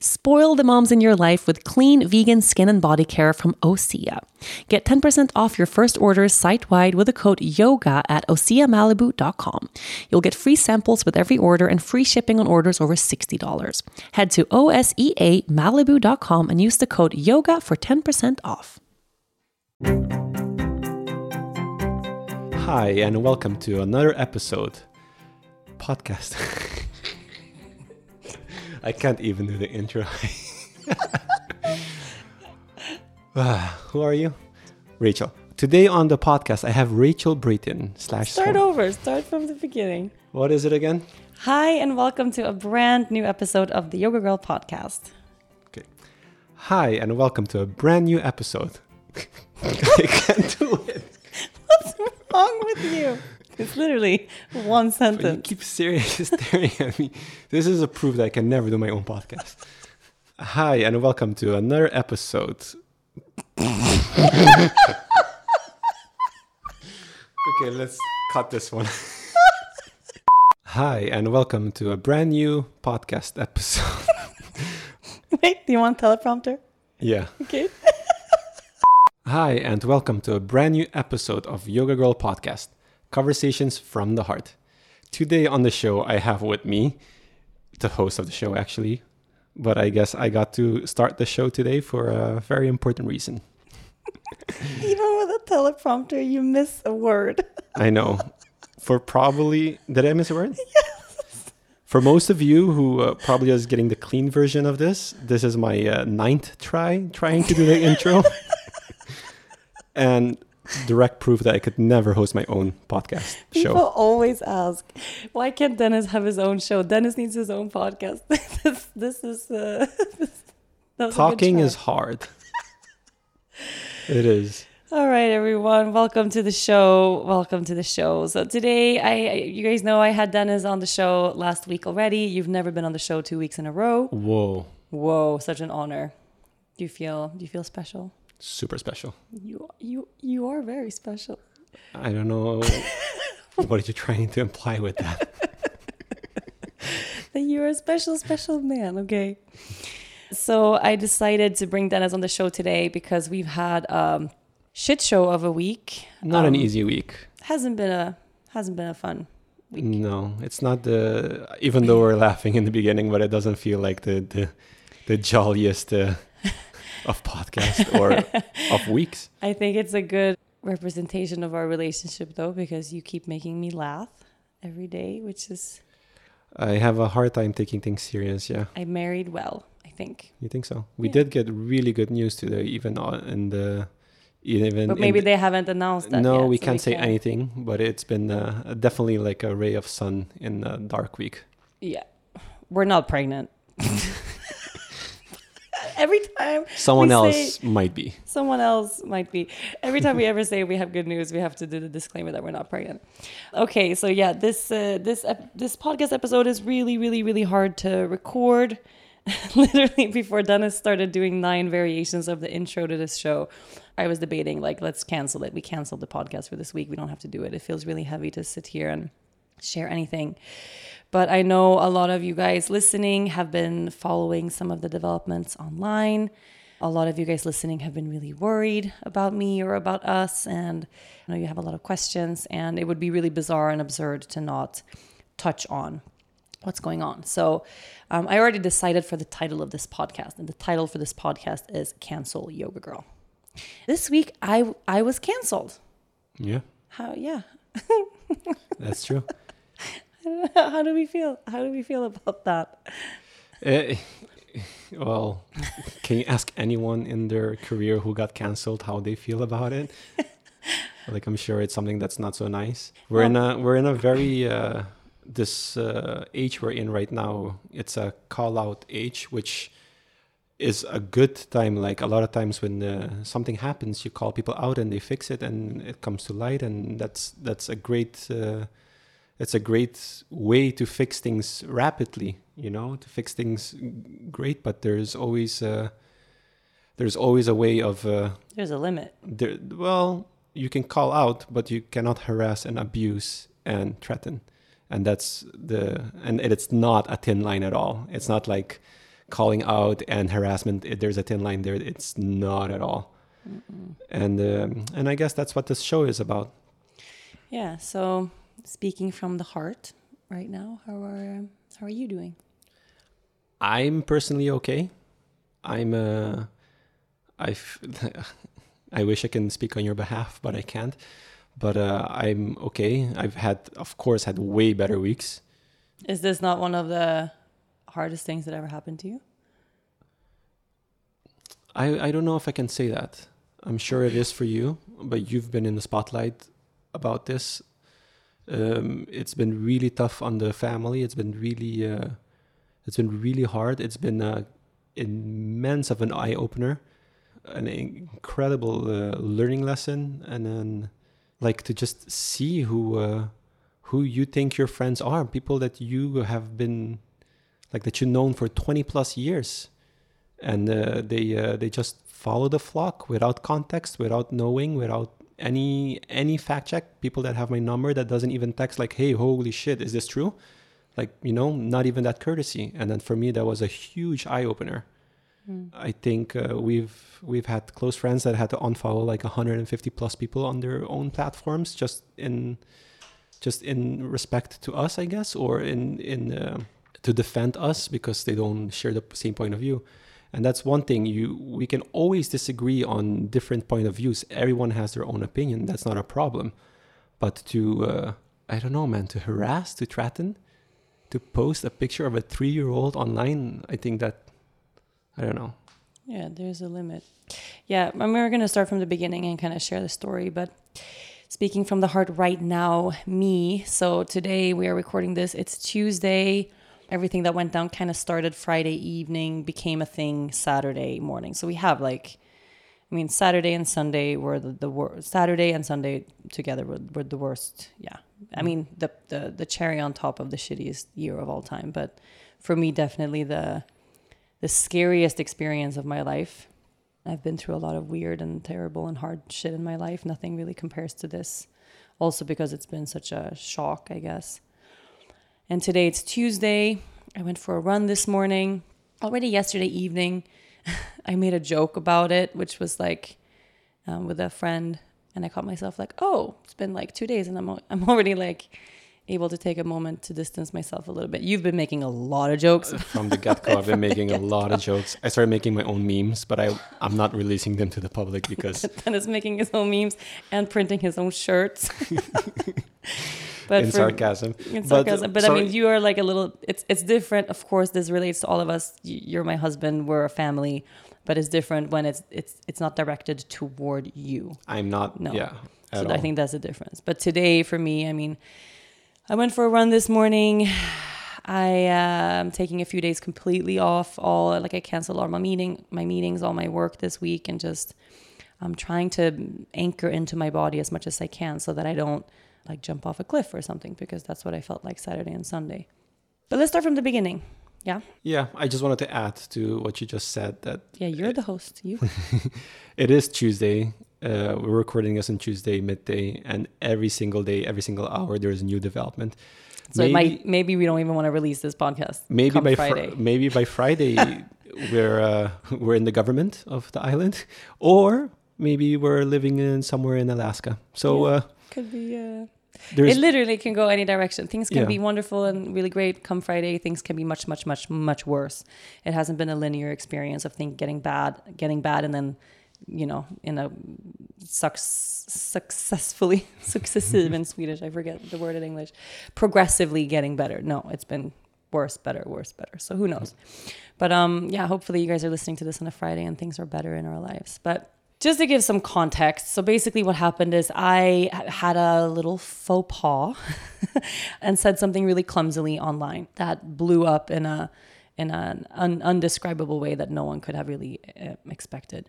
Spoil the moms in your life with clean vegan skin and body care from Osea. Get 10% off your first orders site wide with the code YOGA at OseaMalibu.com. You'll get free samples with every order and free shipping on orders over $60. Head to OSEAMalibu.com and use the code YOGA for 10% off. Hi, and welcome to another episode podcast. I can't even do the intro. Ah, Who are you? Rachel. Today on the podcast, I have Rachel Brathen slash. Start over, start from the beginning. What is it again? Hi, and welcome to a brand new episode of the Yoga Girl podcast. Okay. Hi, and welcome to a brand new episode. I can't do it. What's wrong with you? It's literally one You sentence. keep seriously staring at me. This is a proof that I can never do my own podcast. Hi, and welcome to another episode. okay, let's cut this one. Hi, and welcome to a brand new podcast episode. Wait, do you want teleprompter? yeah. Okay. Hi, and welcome to a brand new episode of Yoga Girl Podcast Conversations from the Heart. Today on the show, I have with me the host of the show, actually, but I guess I got to start the show today for a very important reason. Even with a teleprompter, you miss a word. I know. For probably, did I miss a word? Yes. For most of you who uh, probably is getting the clean version of this, this is my uh, ninth try trying to do the intro. and direct proof that I could never host my own podcast People show. always ask, why can't Dennis have his own show? Dennis needs his own podcast. this, this is. Uh, this, that was a good Talking is hard. it is. All right, everyone. Welcome to the show. Welcome to the show. So today, I you guys know I had Dennis on the show last week already. You've never been on the show two weeks in a row. Whoa. Whoa, such an honor. Do you feel? Do you feel special? Super special. You you you are very special. I don't know what are you trying to imply with that. that you're a special, special man, okay? So I decided to bring Dennis on the show today because we've had um shit show of a week. Not an Um, easy week. Hasn't been a hasn't been a fun week. No, it's not the. Even though we're laughing in the beginning, but it doesn't feel like the the, the jolliest uh, of podcast or of weeks. I think it's a good representation of our relationship though because you keep making me laugh every day, which is I have a hard time taking things serious. Yeah, I married well, I think. you think so? We Yeah. did get really good news today, even in the even. But maybe the- they haven't announced that no, yet, we so can't say anything. But it's been uh, definitely like a ray of sun in a dark week. Yeah. We're not pregnant. every time Someone else might be. someone else might be. Every time we ever say we have good news we have to do the disclaimer that we're not pregnant. Okay so yeah this uh, this ep- this podcast episode is really really really hard to record. Literally before dennis started doing nine variations of the intro to this show i was debating like let's cancel it. We canceled the podcast for this week. We don't have to do it. It feels really heavy to sit here and share anything but I know a lot of you guys listening have been following some of the developments online. A lot of you guys listening have been really worried about me or about us, and I know you have a lot of questions, and it would be really bizarre and absurd to not touch on what's going on. So, um, I already decided for the title of this podcast, and the title for this podcast is "Cancel Yoga Girl." This week, I I was canceled. Yeah, How? Yeah. that's true. How do we feel? How do we feel about that? Uh, well, can you ask anyone in their career who got canceled how they feel about it? like I'm sure it's something that's not so nice. We're in a we're in a very uh, this uh, age we're in right now. It's a call out age, which is a good time. Like a lot of times when uh, something happens, you call people out and they fix it, and it comes to light, and that's that's a great. It's a great way to fix things rapidly you know to fix things great but there's always uh, there's always a way of uh, There's a limit. there, well you can call out but you cannot harass and abuse and threaten. And that's the and it's not a thin line at all. It's not like calling out and harassment there's a thin line there. It's not at all. And um, and i guess that's what this show is about. Yeah. So, speaking from the heart, right now, how are how are you doing? I'm personally okay. I'm uh I I wish I can speak on your behalf, but I can't. But uh I'm okay. I've had of course had way better weeks. Is this not one of the hardest things that ever happened to you? I I don't know if I can say that. I'm sure it is for you, but you've been in the spotlight about this. Um it's been really tough on the family. It's been really uh it's been really hard. It's been uh immense of an eye opener, an incredible uh, learning lesson, and then like to just see who uh, who you think your friends are, people that you have been like that you've known for twenty plus years, and uh, they they just follow the flock without context, without knowing, without any any fact check. People that have my number that doesn't even text like, "Hey, holy shit, is this true?" like you know not even that courtesy and then for me that was a huge eye opener i think uh, we've we've had close friends that had to unfollow like 150 plus people on their own platforms just in just in respect to us i guess or in in uh, to defend us because they don't share the same point of view and that's one thing you we can always disagree on different point of views everyone has their own opinion that's not a problem but to uh, i don't know man to harass to threaten to post a picture of a three year old online, I think that, I don't know. Yeah, there's a limit. Yeah, I mean, we're going to start from the beginning and kind of share the story. But speaking from the heart right now, me. So today we are recording this. It's Tuesday. Everything that went down kind of started Friday evening, became a thing Saturday morning. So we have like, I mean, Saturday and Sunday were the, the worst. Saturday and Sunday together were, were the worst. Yeah. I mean, the, the, the cherry on top of the shittiest year of all time. But for me, definitely the, the scariest experience of my life. I've been through a lot of weird and terrible and hard shit in my life. Nothing really compares to this. Also, because it's been such a shock, I guess. And today it's Tuesday. I went for a run this morning. Already yesterday evening, I made a joke about it, which was like um, with a friend. And I caught myself like, oh, it's been like two days, and I'm, I'm already like able to take a moment to distance myself a little bit. You've been making a lot of jokes. From the get go, I've been making a lot of jokes. I started making my own memes, but I, I'm not releasing them to the public because Dennis making his own memes and printing his own shirts. But in for- sarcasm. in But, sarcasm. But, so- I mean, you are like a little. It's it's different. Of course, this relates to all of us. You're my husband. We're a family. But it's different when it's it's it's not directed toward you. I'm not, No. yeah. So all. I think that's the difference. But today, for me, I mean, I went for a run this morning. I uh, am taking a few days completely off. All like I canceled all my meeting, my meetings, all my work this week, and just I'm trying to anchor into my body as much as I can, so that I don't like jump off a cliff or something, because that's what I felt like Saturday and Sunday. But let's start from the beginning. Yeah, yeah, I just wanted to add to what you just said that yeah, you're the host. You. it is Tuesday. Uh, we're recording this on Tuesday midday, and every single day, every single hour, there's a new development. So it might maybe we don't even want to release this podcast. maybe by Fri- Friday. maybe by Friday we're uh, we're in the government of the island, or maybe we're living in somewhere in Alaska. So uh, Could be. Uh, there's it literally can go any direction. Things can Yeah. be wonderful and really great. Come Friday, things can be much, much, much, much worse. It hasn't been a linear experience of things getting bad, getting bad, and then, you know, in a suc- successfully successive in Swedish. I forget the word in English. Progressively getting better. No, it's been worse, better, worse, better. So who knows? But um, yeah, hopefully you guys are listening to this on a Friday and things are better in our lives. But just to give some context, so basically what happened is I had a little faux pas and said something really clumsily online that blew up in a in an un- undescribable way that no one could have really uh, expected.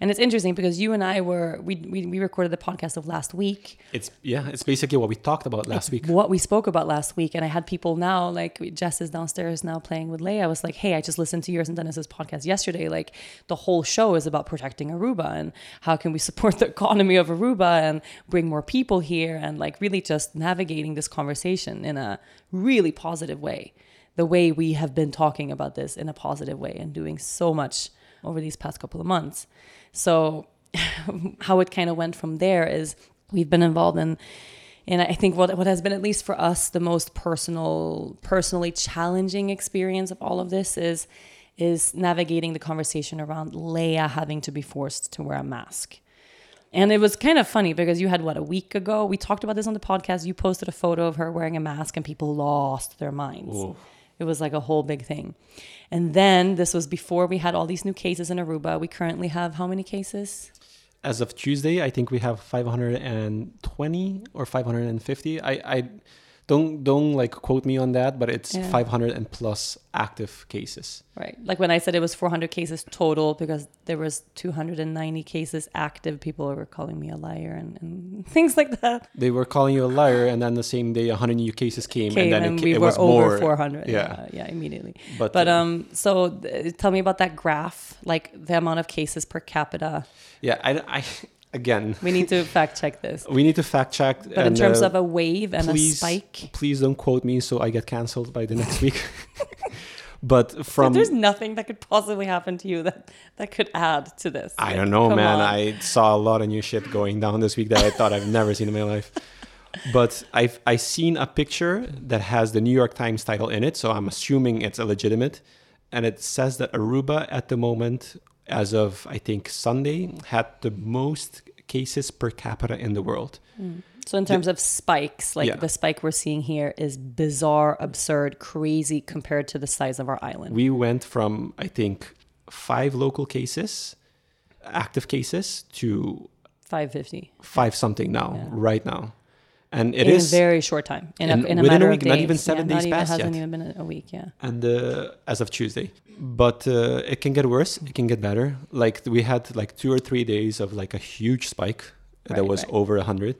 And it's interesting because you and I were we, we we recorded the podcast of last week it's yeah, it's basically what we talked about last week. what we spoke about last week. And I had people now, like Jess is downstairs now playing with Leia. I was like, hey, I just listened to yours and Dennis's podcast yesterday. Like the whole show is about protecting Aruba and how can we support the economy of Aruba and bring more people here and like really just navigating this conversation in a really positive way. The way we have been talking about this in a positive way and doing so much over these past couple of months. So how it kind of went from there is we've been involved in and I think what what has been at least for us the most personal personally challenging experience of all of this is is navigating the conversation around Leia having to be forced to wear a mask. And it was kind of funny because you had what a week ago we talked about this on the podcast. You posted a photo of her wearing a mask and people lost their minds. Ooh. It was like a whole big thing. And then this was before we had all these new cases in Aruba. We currently have how many cases? As of Tuesday, I think we have 520 or 550. I, I don't don't like quote me on that, but it's Yeah. 500 and plus active cases. Right. Like when I said it was 400 cases total because there was 290 cases active, people were calling me a liar and, and things like that. They were calling you a liar, and then the same day, 100 new cases came, Came and then and it, we it were was over more. 400. Yeah. Yeah. Yeah, immediately. But, But uh, um, so th- tell me about that graph, like the amount of cases per capita. yeah, I, I again, We need to fact check this. we need to fact check. But in terms of uh, a wave and please, a spike, please don't quote me, so I get canceled by the next week. but from there's nothing that could possibly happen to you that that could add to this. I Like, don't know, man. on. I saw a lot of new shit going down this week that I thought I've never seen in my life. But I've I seen a picture that has the New York Times title in it, so I'm assuming it's a legitimate. And it says that Aruba at the moment, as of I think Sunday, had the most cases per capita in the world. Mm. So in terms of spikes, like Yeah. the spike we're seeing here is bizarre, absurd, crazy compared to the size of our island. We went from I think five local cases, active cases, to 550 five something now, Yeah. right now. And it in is a very short time, in, in- a, in a within a matter week, of not even seven yeah, days not even, past It hasn't yet. even been a, week. Yeah. and uh, as of Tuesday. But uh, it can get worse. It can get better. Like we had like two or three days of like a huge spike that was right. over a hundred.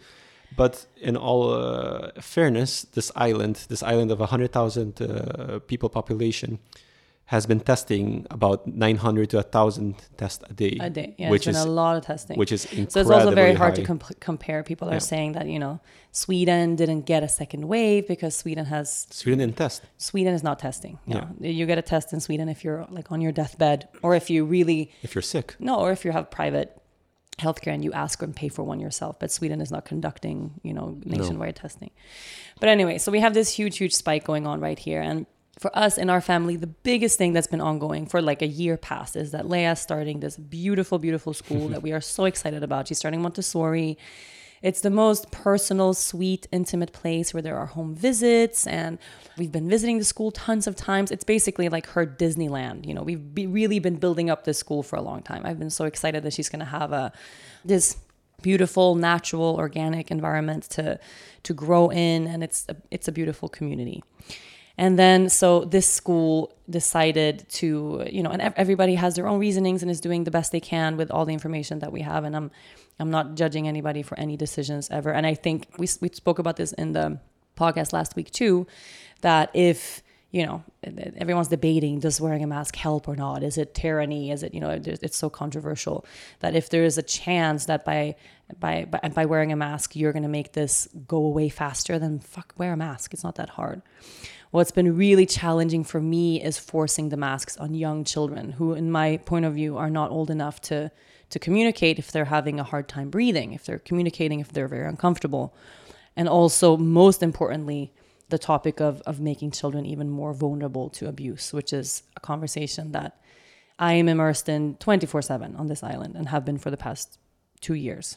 But in all uh, fairness, this island, this island of a hundred thousand uh, people population, has been testing about nine hundred to a thousand tests a day, A day. Yeah. which it's is a lot of testing. which is incredibly so it's also very hard high. to comp- compare. People are Yeah. saying that you know Sweden didn't get a second wave because Sweden has Sweden didn't test. Sweden is not testing. You, know, you get a test in Sweden if you're like on your deathbed or if you really If you're sick, No, or if you have private healthcare and you ask and pay for one yourself. But Sweden is not conducting, you know, nationwide testing. But anyway, so we have this huge, huge spike going on right here. And for us in our family, the biggest thing that's been ongoing for like a year past is that Leia's starting this beautiful, beautiful school that we are so excited about. She's starting Montessori. It's the most personal, sweet, intimate place where there are home visits, and we've been visiting the school tons of times. It's basically like her Disneyland. You know, we've be, really been building up this school for a long time. I've been so excited that she's going to have a this beautiful, natural, organic environment to to grow in, and it's a, it's a beautiful community. And then, so this school decided to, you know, and everybody has their own reasonings and is doing the best they can with all the information that we have. And I'm, I'm not judging anybody for any decisions ever. And I think we we spoke about this in the podcast last week too, that if you know everyone's debating does wearing a mask help or not is it tyranny is it you know it's so controversial that if there is a chance that by by by, wearing a mask you're going to make this go away faster then fuck wear a mask it's not that hard What's been really challenging for me is forcing the masks on young children who, in my point of view, are not old enough to to communicate if they're having a hard time breathing, if they're communicating if they're very uncomfortable. And also, most importantly, the topic of, of making children even more vulnerable to abuse, which is a conversation that I am immersed in 24 7 on this island and have been for the past two years.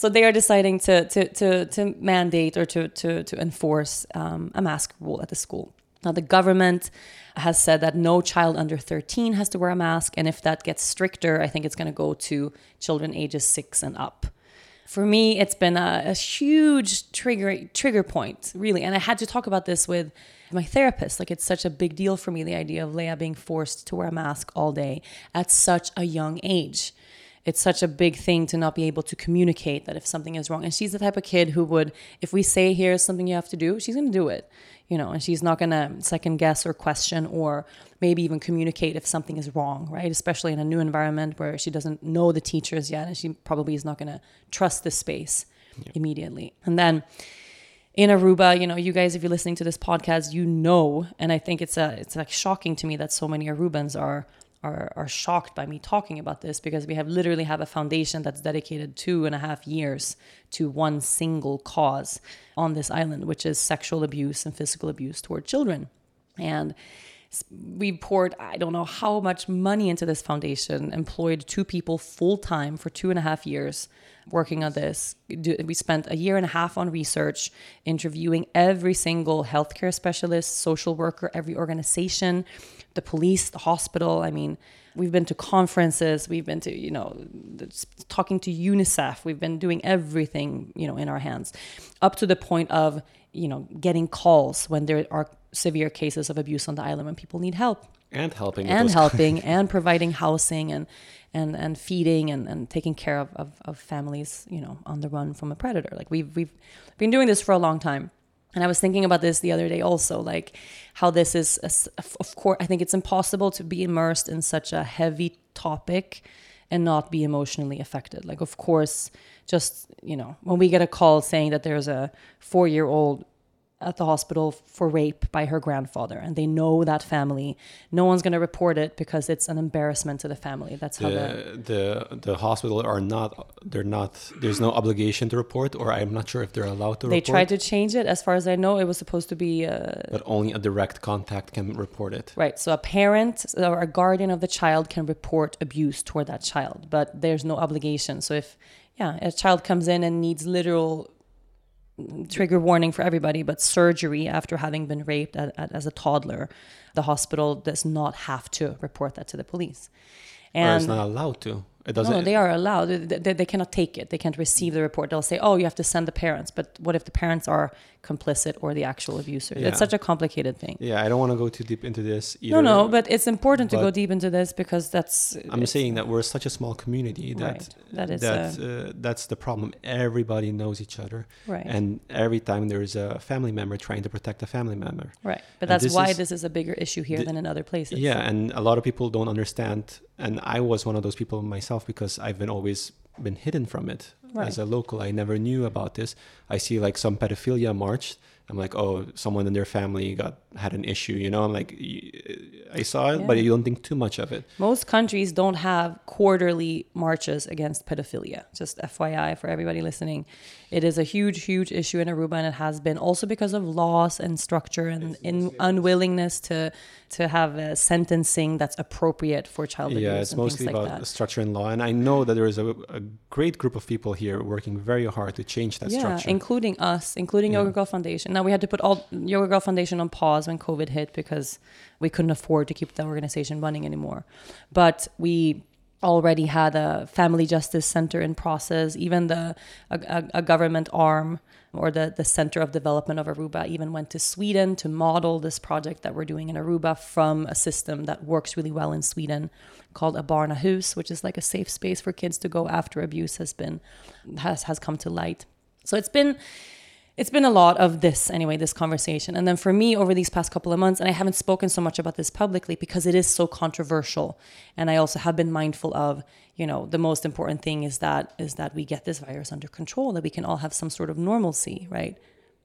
So they are deciding to, to, to, to mandate or to, to, to enforce um, a mask rule at the school. Now, the government has said that no child under 13 has to wear a mask. And if that gets stricter, I think it's going to go to children ages six and up. For me, it's been a, a, huge trigger trigger point, really. And I had to talk about this with my therapist. Like, it's such a big deal for me, the idea of Leia being forced to wear a mask all day at such a young age it's such a big thing to not be able to communicate that if something is wrong. And she's the type of kid who would, if we say here's something you have to do, she's gonna do it. You know, and she's not gonna second guess or question or maybe even communicate if something is wrong, right? Especially in a new environment where she doesn't know the teachers yet and she probably is not gonna trust the space yeah. immediately. And then in Aruba, you know, you guys, if you're listening to this podcast, you know, and I think it's a, it's like shocking to me that so many Arubans are are, are shocked by me talking about this because we have literally have a foundation that's dedicated two and a half years to one single cause on this island, which is sexual abuse and physical abuse toward children. And we poured i don't know how much money into this foundation employed two people full time for two and a half years working on this we spent a year and a half on research interviewing every single healthcare specialist social worker every organization the police, the hospital. I mean, we've been to conferences, we've been to, you know, talking to UNICEF, we've been doing everything, you know, in our hands, up to the point of, you know, getting calls when there are severe cases of abuse on the island when people need help. And helping. And helping and providing housing and and and feeding and, and taking care of, of, of families, you know, on the run from a predator. Like we've we've been doing this for a long time. And I was thinking about this the other day also, like how this is, of course, I think it's impossible to be immersed in such a heavy topic and not be emotionally affected. Like, of course, just, you know, when we get a call saying that there's a four year old at the hospital for rape by her grandfather and they know that family. No one's going to report it because it's an embarrassment to the family. That's the, how the the the hospital are not they're not there's no obligation to report or i'm not sure if they're allowed to they report. tried to change it. As far as i know it was supposed to be uh, but only a direct contact can report it. Right so a parent or a guardian of the child can report abuse toward that child but there's no obligation. So if yeah a child comes in and needs literal trigger warning for everybody, but surgery after having been raped at, at, as a toddler, the hospital does not have to report that to the police. And or it's not allowed to. It doesn't. No, they are allowed. They, they, cannot take it. They can't receive the report. They'll say, "Oh, you have to send the parents." But what if the parents are complicit or the actual abuser? Yeah. It's such a complicated thing. Yeah, I don't want to go too deep into this. Either, no, no, but it's important to go deep into this because that's. I'm saying that we're such a small community that right. that is that uh, that's the problem. Everybody knows each other, right? And every time there is a family member trying to protect a family member, right? But that's this why is, this is a bigger issue here than in other places. Yeah, and a lot of people don't understand and I was one of those people myself because I've been always been hidden from it right. as a local. I never knew about this. I see like some pedophilia march I'm like, oh, someone in their family got had an issue. You know, I'm like, uh, I saw it, yeah. but you don't think too much of it. Most countries don't have quarterly marches against pedophilia. Just FYI for everybody listening, it is a huge, huge issue in Aruba, and it has been also because of laws and structure and in unwillingness to to have a sentencing that's appropriate for child abuse. Yeah, it's mostly like about that. structure and law, and I know that there is a, a, great group of people here working very hard to change that yeah, structure, including us, including yeah. Yoga Girl Foundation. Now we had to put all Yoga Girl Foundation on pause when COVID hit because we couldn't afford to keep the organization running anymore. But we already had a family justice center in process, even the a, a, government arm or the, the center of development of Aruba even went to Sweden to model this project that we're doing in Aruba from a system that works really well in Sweden called a Barnahus, which is like a safe space for kids to go after abuse has been has has come to light. So it's been it's been a lot of this anyway, this conversation. And then for me, over these past couple of months, and I haven't spoken so much about this publicly because it is so controversial. And I also have been mindful of, you know, the most important thing is that is that we get this virus under control, that we can all have some sort of normalcy, right?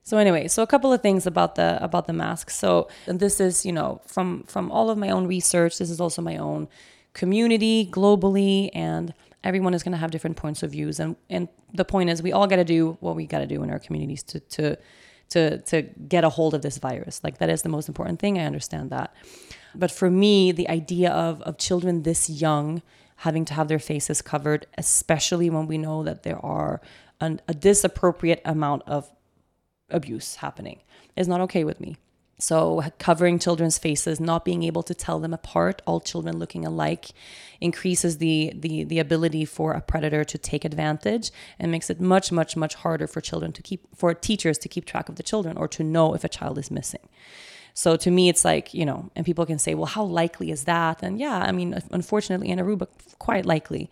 So anyway, so a couple of things about the about the mask. So this is, you know, from from all of my own research, this is also my own community globally and everyone is going to have different points of views and and the point is we all got to do what we got to do in our communities to to to to get a hold of this virus. Like that is the most important thing. I understand that. But for me, the idea of of children this young having to have their faces covered, especially when we know that there are an, a disappropriate amount of abuse happening, is not okay with me. So, covering children's faces, not being able to tell them apart, all children looking alike, increases the, the, the ability for a predator to take advantage and makes it much, much, much harder for children to keep, for teachers to keep track of the children or to know if a child is missing. So to me, it's like, you know, and people can say, well, how likely is that? And yeah, I mean, unfortunately, in Aruba, quite likely.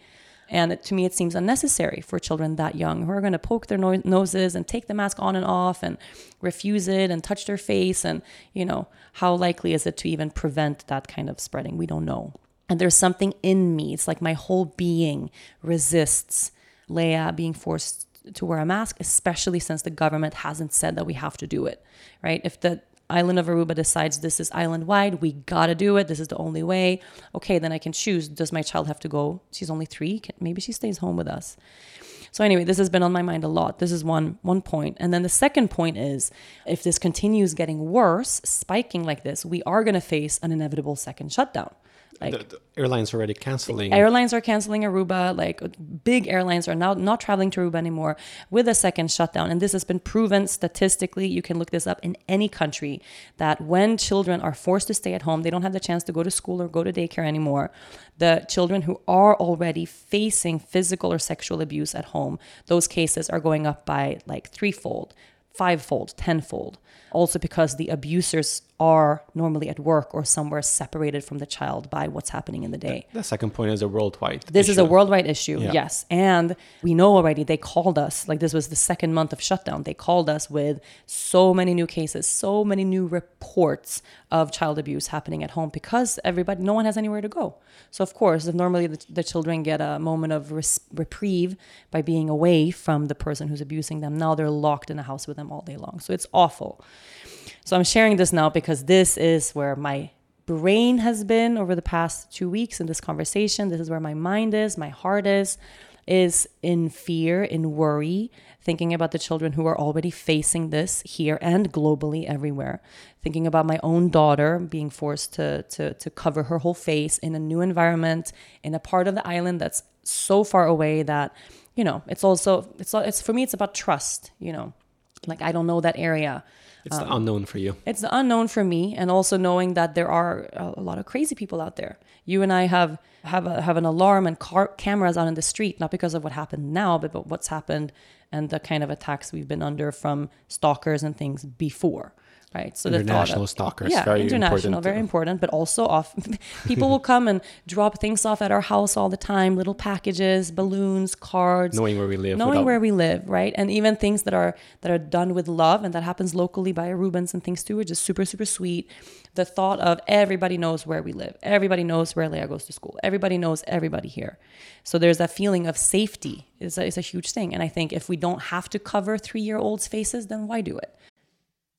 And to me, it seems unnecessary for children that young who are going to poke their no- noses and take the mask on and off and refuse it and touch their face. And, you know, how likely is it to even prevent that kind of spreading? We don't know. And there's something in me. It's like my whole being resists Leia being forced to wear a mask, especially since the government hasn't said that we have to do it, right? If the island of Aruba decides this is island wide, we gotta do it. This is the only way. Okay, then I can choose. Does my child have to go? She's only three. Maybe she stays home with us. So anyway, this has been on my mind a lot. This is one one point. And then the second point is if this continues getting worse, spiking like this, we are going to face an inevitable second shutdown. Like the, the airlines are already canceling. Airlines are canceling Aruba. Like big airlines are now not traveling to Aruba anymore with a second shutdown. And this has been proven statistically. You can look this up in any country that when children are forced to stay at home, they don't have the chance to go to school or go to daycare anymore. The children who are already facing physical or sexual abuse at home, those cases are going up by like threefold, fivefold, tenfold also because the abusers are normally at work or somewhere separated from the child by what's happening in the day. The second point is a worldwide. This issue. is a worldwide issue, yeah. yes. And we know already they called us, like this was the second month of shutdown. They called us with so many new cases, so many new reports of child abuse happening at home because everybody, no one has anywhere to go. So, of course, if normally the, the children get a moment of res- reprieve by being away from the person who's abusing them, now they're locked in a house with them all day long. So it's awful. So I'm sharing this now because this is where my brain has been over the past two weeks in this conversation. This is where my mind is, my heart is, is in fear, in worry, thinking about the children who are already facing this here and globally everywhere. Thinking about my own daughter being forced to, to, to cover her whole face in a new environment, in a part of the island that's so far away that, you know, it's also, it's, it's for me, it's about trust, you know, like I don't know that area. It's um, the unknown for you. It's the unknown for me, and also knowing that there are a, lot of crazy people out there. You and I have have a, have an alarm and car, cameras out in the street, not because of what happened now, but, but what's happened and the kind of attacks we've been under from stalkers and things before right? So international stalkers, yeah, very international, important. very important, but also off. people will come and drop things off at our house all the time: little packages, balloons, cards. Knowing where we live, knowing without... where we live, right? And even things that are that are done with love, and that happens locally by Arubans and things too, which is super super sweet. The thought of everybody knows where we live, everybody knows where Leia goes to school, everybody knows everybody here. So there's that feeling of safety is a, is a huge thing. And I think if we don't have to cover three year olds' faces, then why do it?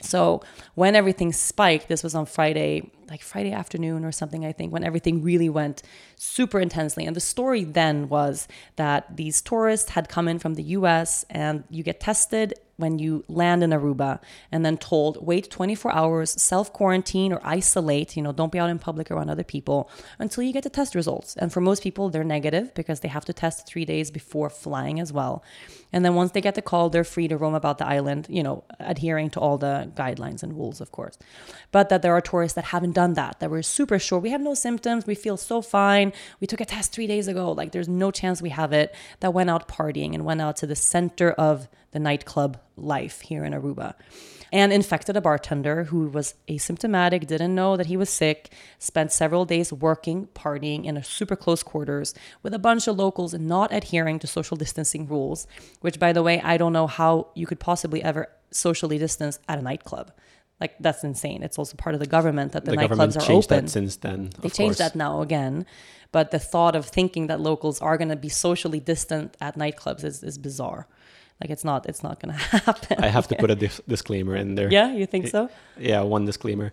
So when everything spiked, this was on Friday, like Friday afternoon or something, I think, when everything really went super intensely. And the story then was that these tourists had come in from the US and you get tested when you land in Aruba and then told wait 24 hours, self quarantine or isolate, you know, don't be out in public around other people until you get the test results. And for most people, they're negative because they have to test three days before flying as well. And then once they get the call, they're free to roam about the island, you know, adhering to all the guidelines and rules, of course. But that there are tourists that haven't done that, that were super sure we have no symptoms, we feel so fine. We took a test three days ago, like there's no chance we have it, that went out partying and went out to the center of the nightclub life here in Aruba and infected a bartender who was asymptomatic, didn't know that he was sick, spent several days working, partying in a super close quarters with a bunch of locals not adhering to social distancing rules, which, by the way, I don't know how you could possibly ever socially distance at a nightclub. Like that's insane. It's also part of the government that the, the nightclubs are open. since then, they changed that now again, but the thought of thinking that locals are going to be socially distant at nightclubs is, is bizarre. Like it's not it's not gonna happen. I have to put a dis- disclaimer in there. Yeah, you think so? Yeah, one disclaimer.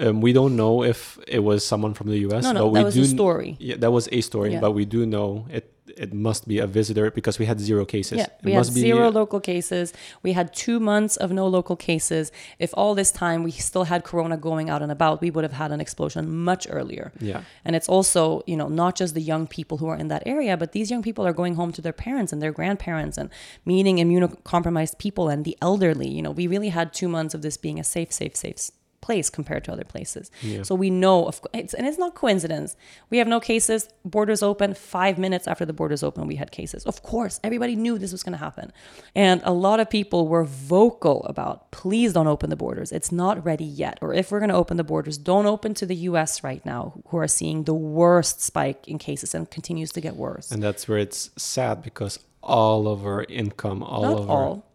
Um, we don't know if it was someone from the U.S. No, no, but that we was do a story. Yeah, that was a story, Yeah. but we do know it. It must be a visitor because we had zero cases. Yeah, it we had must be zero local cases. We had two months of no local cases. If all this time we still had corona going out and about, we would have had an explosion much earlier. Yeah. And it's also, you know, not just the young people who are in that area, but these young people are going home to their parents and their grandparents and meeting immunocompromised people and the elderly. You know, we really had two months of this being a safe, safe, safe place compared to other places. Yeah. So we know, of, it's, and it's not coincidence. We have no cases. Borders open. Five minutes after the borders open, we had cases. Of course, everybody knew this was going to happen, and a lot of people were vocal about, please don't open the borders. It's not ready yet. Or if we're going to open the borders, don't open to the U.S. right now, who are seeing the worst spike in cases and continues to get worse. And that's where it's sad because all of our income, all not of our all,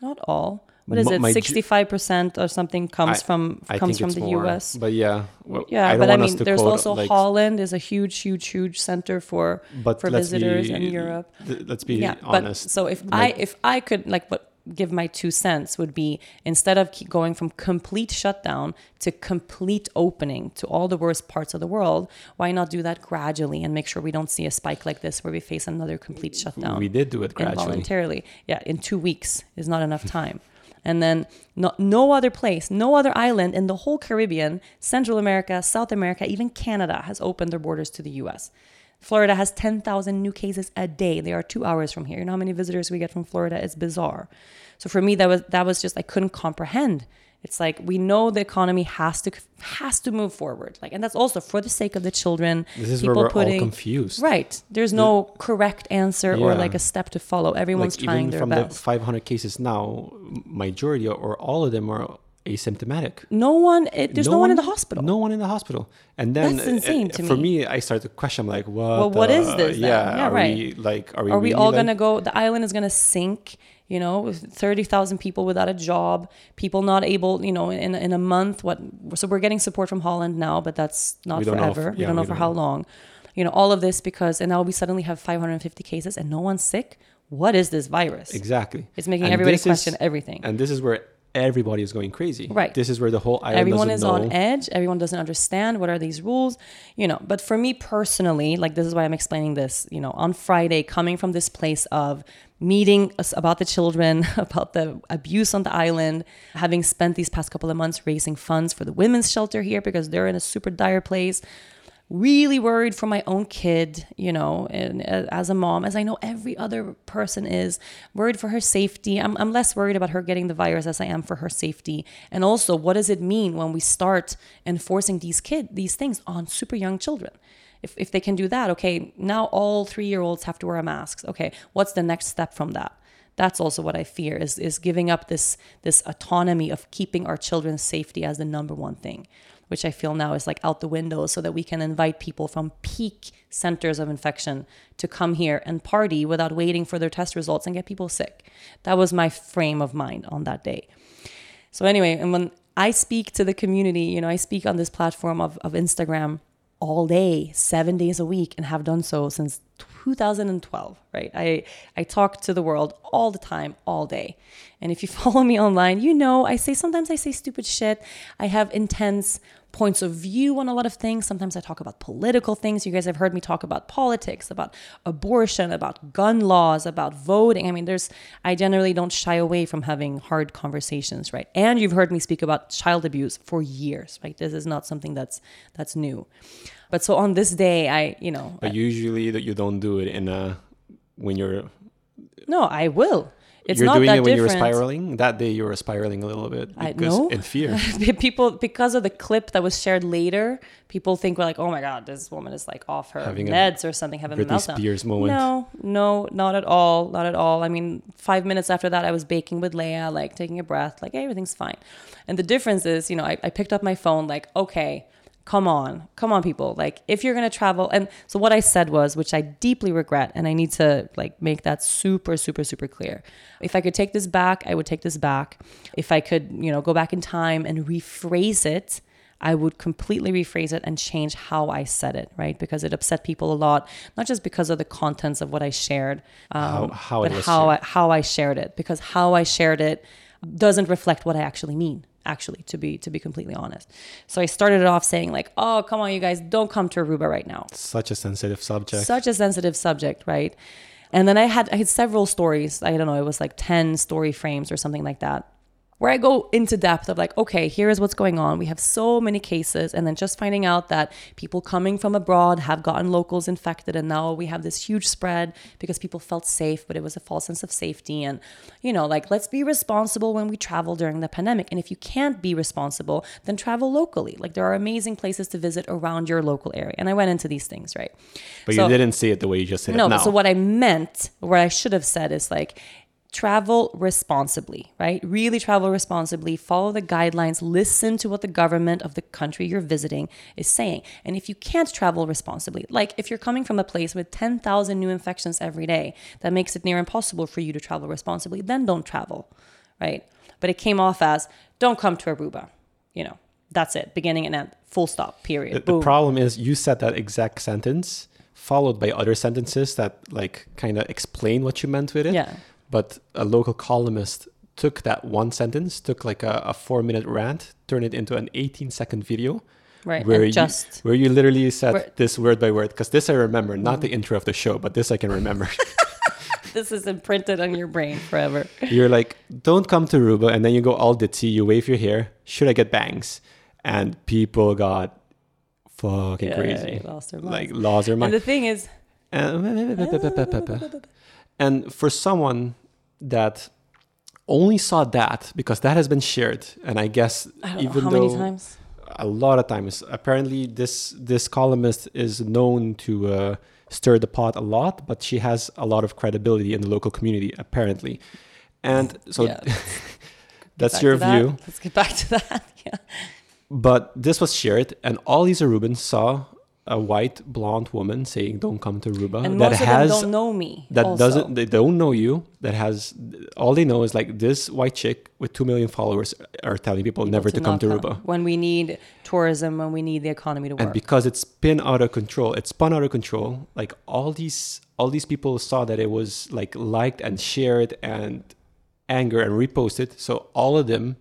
not all. What is it? Sixty-five percent or something comes I- from I comes from the more, U.S. But yeah, well, Yeah, I don't but I mean, there's also like, Holland is a huge, huge, huge center for but for visitors be, in Europe. th- let's be yeah, honest. but so if like- I if I could like what give my two cents would be instead of keep going from complete shutdown to complete opening to all the worst parts of the world, why not do that gradually and make sure we don't see a spike like this where we face another complete shutdown? we did do it gradually. involuntarily. Yeah, in two weeks is not enough time. And then no, no other place, no other island in the whole Caribbean, Central America, South America, even Canada has opened their borders to the US. Florida has 10,000 new cases a day. They are two hours from here. You know how many visitors we get from Florida? It's bizarre. So for me, that was that was just I couldn't comprehend. It's like we know the economy has to has to move forward. Like, and that's also for the sake of the children. This is where we're all confused. Right. There's no correct answer or like a step to follow. Everyone's like trying even their from best. the 500 cases now, majority or all of them are asymptomatic. no one. It, there's no, one, in the hospital. No one in the hospital. And then That's insane uh, to for me. me, I start to question like, what? Well, what is uh, this then? Yeah, Yeah, are right. we like, are we? Are we really, all like- gonna go? The island is gonna sink. You know, with thirty thousand people without a job, people not able. You know, in in a month. What? So we're getting support from Holland now, but that's not don't if- forever. we don't know we for don't how long. You know, all of this because and now we suddenly have 550 cases and no one's sick. What is this virus? Exactly. It's making And everybody this is- question everything. And this is where everybody is going crazy. Right. This is where the whole island everyone is know. on edge everyone doesn't understand what are these rules you know but for me personally like this is why i'm explaining this you know on friday coming from this place of meeting us about the children about the abuse on the island having spent these past couple of months raising funds for the women's shelter here because they're in a super dire place really worried for my own kid, you know, and uh, as a mom, as I know every other person is, worried for her safety. I'm, I'm less worried about her getting the virus as I am for her safety. And also, what does it mean when we start enforcing these kid these things on super young children? If, if they can do that, okay, now all three year olds have to wear masks. Okay, what's the next step from that? That's also what I fear is, is giving up this this autonomy of keeping our children's safety as the number one thing which I feel now is like out the window, so that we can invite people from peak centers of infection to come here and party without waiting for their test results and get people sick. That was my frame of mind on that day. So, anyway, and when I speak to the community, you know, I speak on this platform of, of Instagram all day, seven days a week, and have done so since 2012, right? I, I talk to the world all the time, all day. And if you follow me online, you know I say sometimes I say stupid shit. I have intense points of view on a lot of things. Sometimes I talk about political things. You guys have heard me talk about politics, about abortion, about gun laws, about voting. I mean, there's, I generally don't shy away from having hard conversations, right? And you've heard me speak about child abuse for years, right? This is not something that's, that's new. But so on this day, I, you know. But usually that you don't do it in a, when you're. No, I will. It's you're not doing that it when different. you were spiraling. That day you were spiraling a little bit I because in fear. people because of the clip that was shared later, people think we're like, oh my god, this woman is like off her Having a meds or something, having a Britney meltdown. Spears moment. No, no, not at all, not at all. I mean, five minutes after that, I was baking with Lea, like taking a breath, like hey, everything's fine. And the difference is, you know, I, I picked up my phone, like okay. Come on, come on, people. Like, if you're gonna travel, and so what I said was, which I deeply regret, and I need to like make that super, super, super clear. If I could take this back, I would take this back. If I could, you know, go back in time and rephrase it, I would completely rephrase it and change how I said it, right? Because it upset people a lot, not just because of the contents of what I shared, um, How- how but how shared. I, how I shared it. Because how I shared it doesn't reflect what I actually mean. Actually, to be to be completely honest, so I started it off saying like, "Oh, come on, you guys, don't come to Aruba right now." Such a sensitive subject. such a sensitive subject, right? And then I had I had several stories. I don't know, it was like 10 story frames or something like that. Where I go into depth of like, okay, here is what's going on. We have so many cases, and then just finding out that people coming from abroad have gotten locals infected, and now we have this huge spread because people felt safe, but it was a false sense of safety. And, you know, like, let's be responsible when we travel during the pandemic. And if you can't be responsible, then travel locally. Like, there are amazing places to visit around your local area. And I went into these things, right? but So- you didn't see it the way you just said no, it now. so what I meant, what I should have said is like, travel responsibly, right? Really travel responsibly, follow the guidelines, listen to what the government of the country you're visiting is saying. And if you can't travel responsibly, like if you're coming from a place with 10,000 new infections every day, that makes it near impossible for you to travel responsibly, then don't travel, right? But it came off as don't come to Aruba, you know. That's it, beginning and end, full stop, period. The, the problem is you said that exact sentence followed by other sentences that like kind of explain what you meant with it. Yeah. But a local columnist took that one sentence, took like a, a four minute rant, turned it into an 18 second video. Right, Where you, just- where you literally said Where- this word by word, because this I remember, not the intro of the show, but this I can remember. this is imprinted on your brain forever. You're like, don't come to Aruba, and then you go all ditzy, you wave your hair. Should I get bangs? And people got fucking Yeah, crazy. lost their like lost their And the thing is, and for someone that only saw that because that has been shared, and I guess I even know how though many times. a lot of times, apparently this this columnist is known to uh, stir the pot a lot, but she has a lot of credibility in the local community apparently, and so Yeah. that's your to that. view. Let's get back to that. Yeah. But this was shared, and all these Arubans saw a white blonde woman saying, "Don't come to Aruba." And that has don't know me. that also. doesn't they don't know you. That has all they know is like this white chick with two million followers are telling people, never to, come not to Aruba. When we need tourism, when we need the economy to work. And because it's spin out of control, it's spun out of control. Like all these all these people saw that it was like liked and shared and anger and reposted. So all of them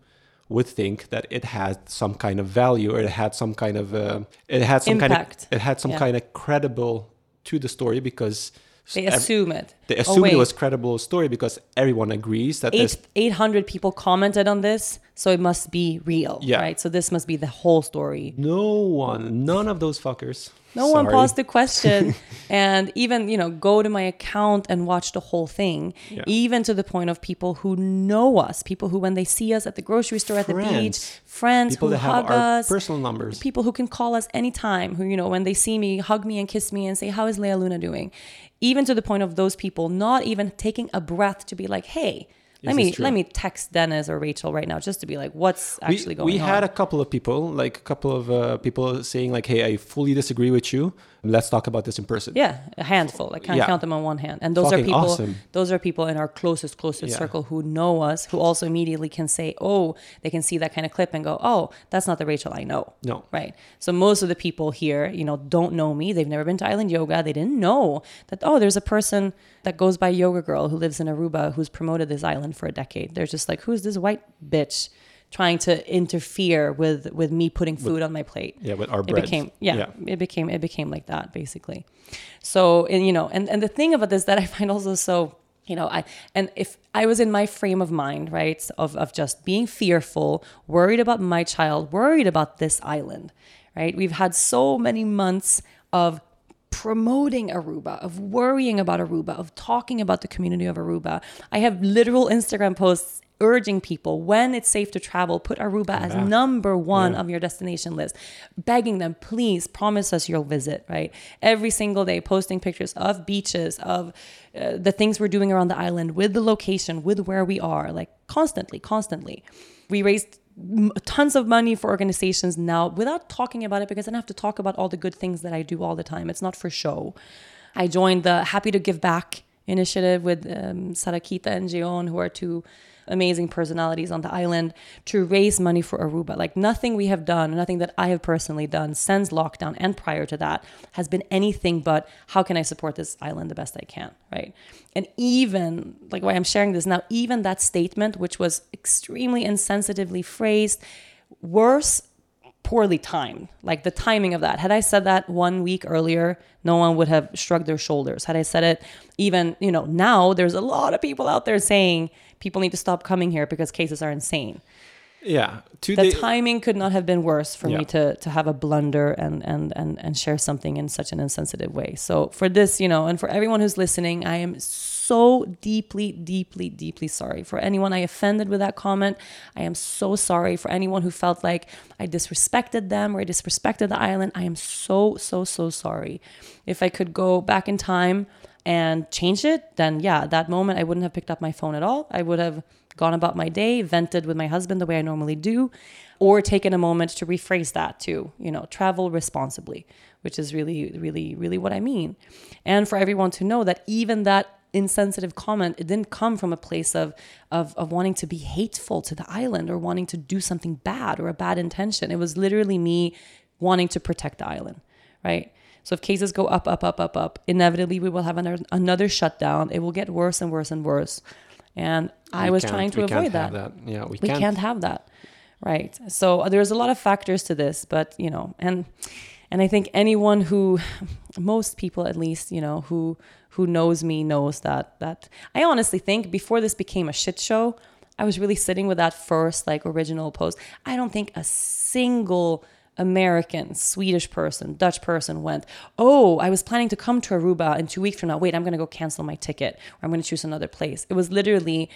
would think that it had some kind of value or it had some kind of uh, it had some Impact. kind of it had some Yeah. kind of credible to the story because they assume it. they Oh, it was credible story because everyone agrees that Eight, 800 people commented on this. So it must be real, Yeah. right? So this must be the whole story. No one, none of those fuckers. No one Sorry. paused the question and even, you know, go to my account and watch the whole thing. Yeah. Even to the point of people who know us, people who when they see us at the grocery store, at the beach, Friends. friends People who hug our us, personal numbers. people who can call us anytime, who, you know, when they see me, hug me and kiss me and say, How is Lea Luna doing? Even to the point of those people not even taking a breath to be like, Hey, let me let me text Dennis or Rachel right now just to be like, what's we, actually going on. we on? had a couple of people, like a couple of uh, people saying like, "Hey, I fully disagree with you. Let's talk about this in person." Yeah, a handful. I can't Yeah. count them on one hand. And those Fucking are people. awesome. Those are people in our closest, closest Yeah. circle who know us, who also immediately can say, "Oh, they can see that kind of clip and go, oh, that's not the Rachel I know." No. Right. So most of the people here, you know, don't know me. They've never been to Island Yoga. They didn't know that. Oh, there's a person that goes by Yoga Girl who lives in Aruba who's promoted this island for a decade. They're just like, who's this white bitch? Trying to interfere with with me putting food on my plate Yeah, with our it bread. became yeah, Yeah. it became it became like that basically so and you know and and the thing about this that i find also so you know i and if i was in my frame of mind right of of just being fearful worried about my child worried about this island right we've had so many months of promoting Aruba, of worrying about Aruba, of talking about the community of Aruba. I have literal Instagram posts urging people when it's safe to travel, put Aruba as number one Yeah. of your destination list, begging them, please promise us you'll visit, right? Every single day, posting pictures of beaches, of uh, the things we're doing around the island, with the location, with where we are, like constantly, constantly. We raised tons of money for organizations now without talking about it because I don't have to talk about all the good things that I do all the time. It's not for show. I joined the Happy to Give Back initiative with um, Sarakita and Jeon, who are two amazing personalities on the island, to raise money for Aruba. Like nothing we have done, nothing that I have personally done since lockdown and prior to that has been anything but how can I support this island the best I can, right? And even like why I'm sharing this now, even that statement, which was extremely insensitively phrased, worse poorly timed. Like the timing of that. Had I said that one week earlier, no one would have shrugged their shoulders. Had I said it even, you know, now there's a lot of people out there saying people need to stop coming here because cases are insane. Yeah, The timing could not have been worse for Yeah. me to to have a blunder and and and and share something in such an insensitive way. So for this, you know, and for everyone who's listening, I am so deeply, deeply, deeply sorry for anyone I offended with that comment. I am so sorry for anyone who felt like I disrespected them or I disrespected the island. I am so, so, so sorry. If I could go back in time and change it, then yeah, that moment I wouldn't have picked up my phone at all. I would have gone about my day, vented with my husband the way I normally do, or taken a moment to rephrase that to, you know, travel responsibly, which is really, really, really what I mean. And for everyone to know that even that insensitive comment, it didn't come from a place of, of, of wanting to be hateful to the island or wanting to do something bad or a bad intention. It was literally me wanting to protect the island, right? So if cases go up, up, up, up, up, inevitably we will have another, another shutdown. It will get worse and worse and worse. And I was trying to we avoid can't have that. Yeah, we, We can't. can't have that. Right. So uh, there's a lot of factors to this, but you know, and and I think anyone who most people at least, you know, who who knows me knows that that I honestly think before this became a shit show, I was really sitting with that first like original post. I don't think a single American, Swedish person, Dutch person went, Oh, I was planning to come to Aruba in two weeks from now. Wait, I'm going to go cancel my ticket or I'm going to choose another place. It was literally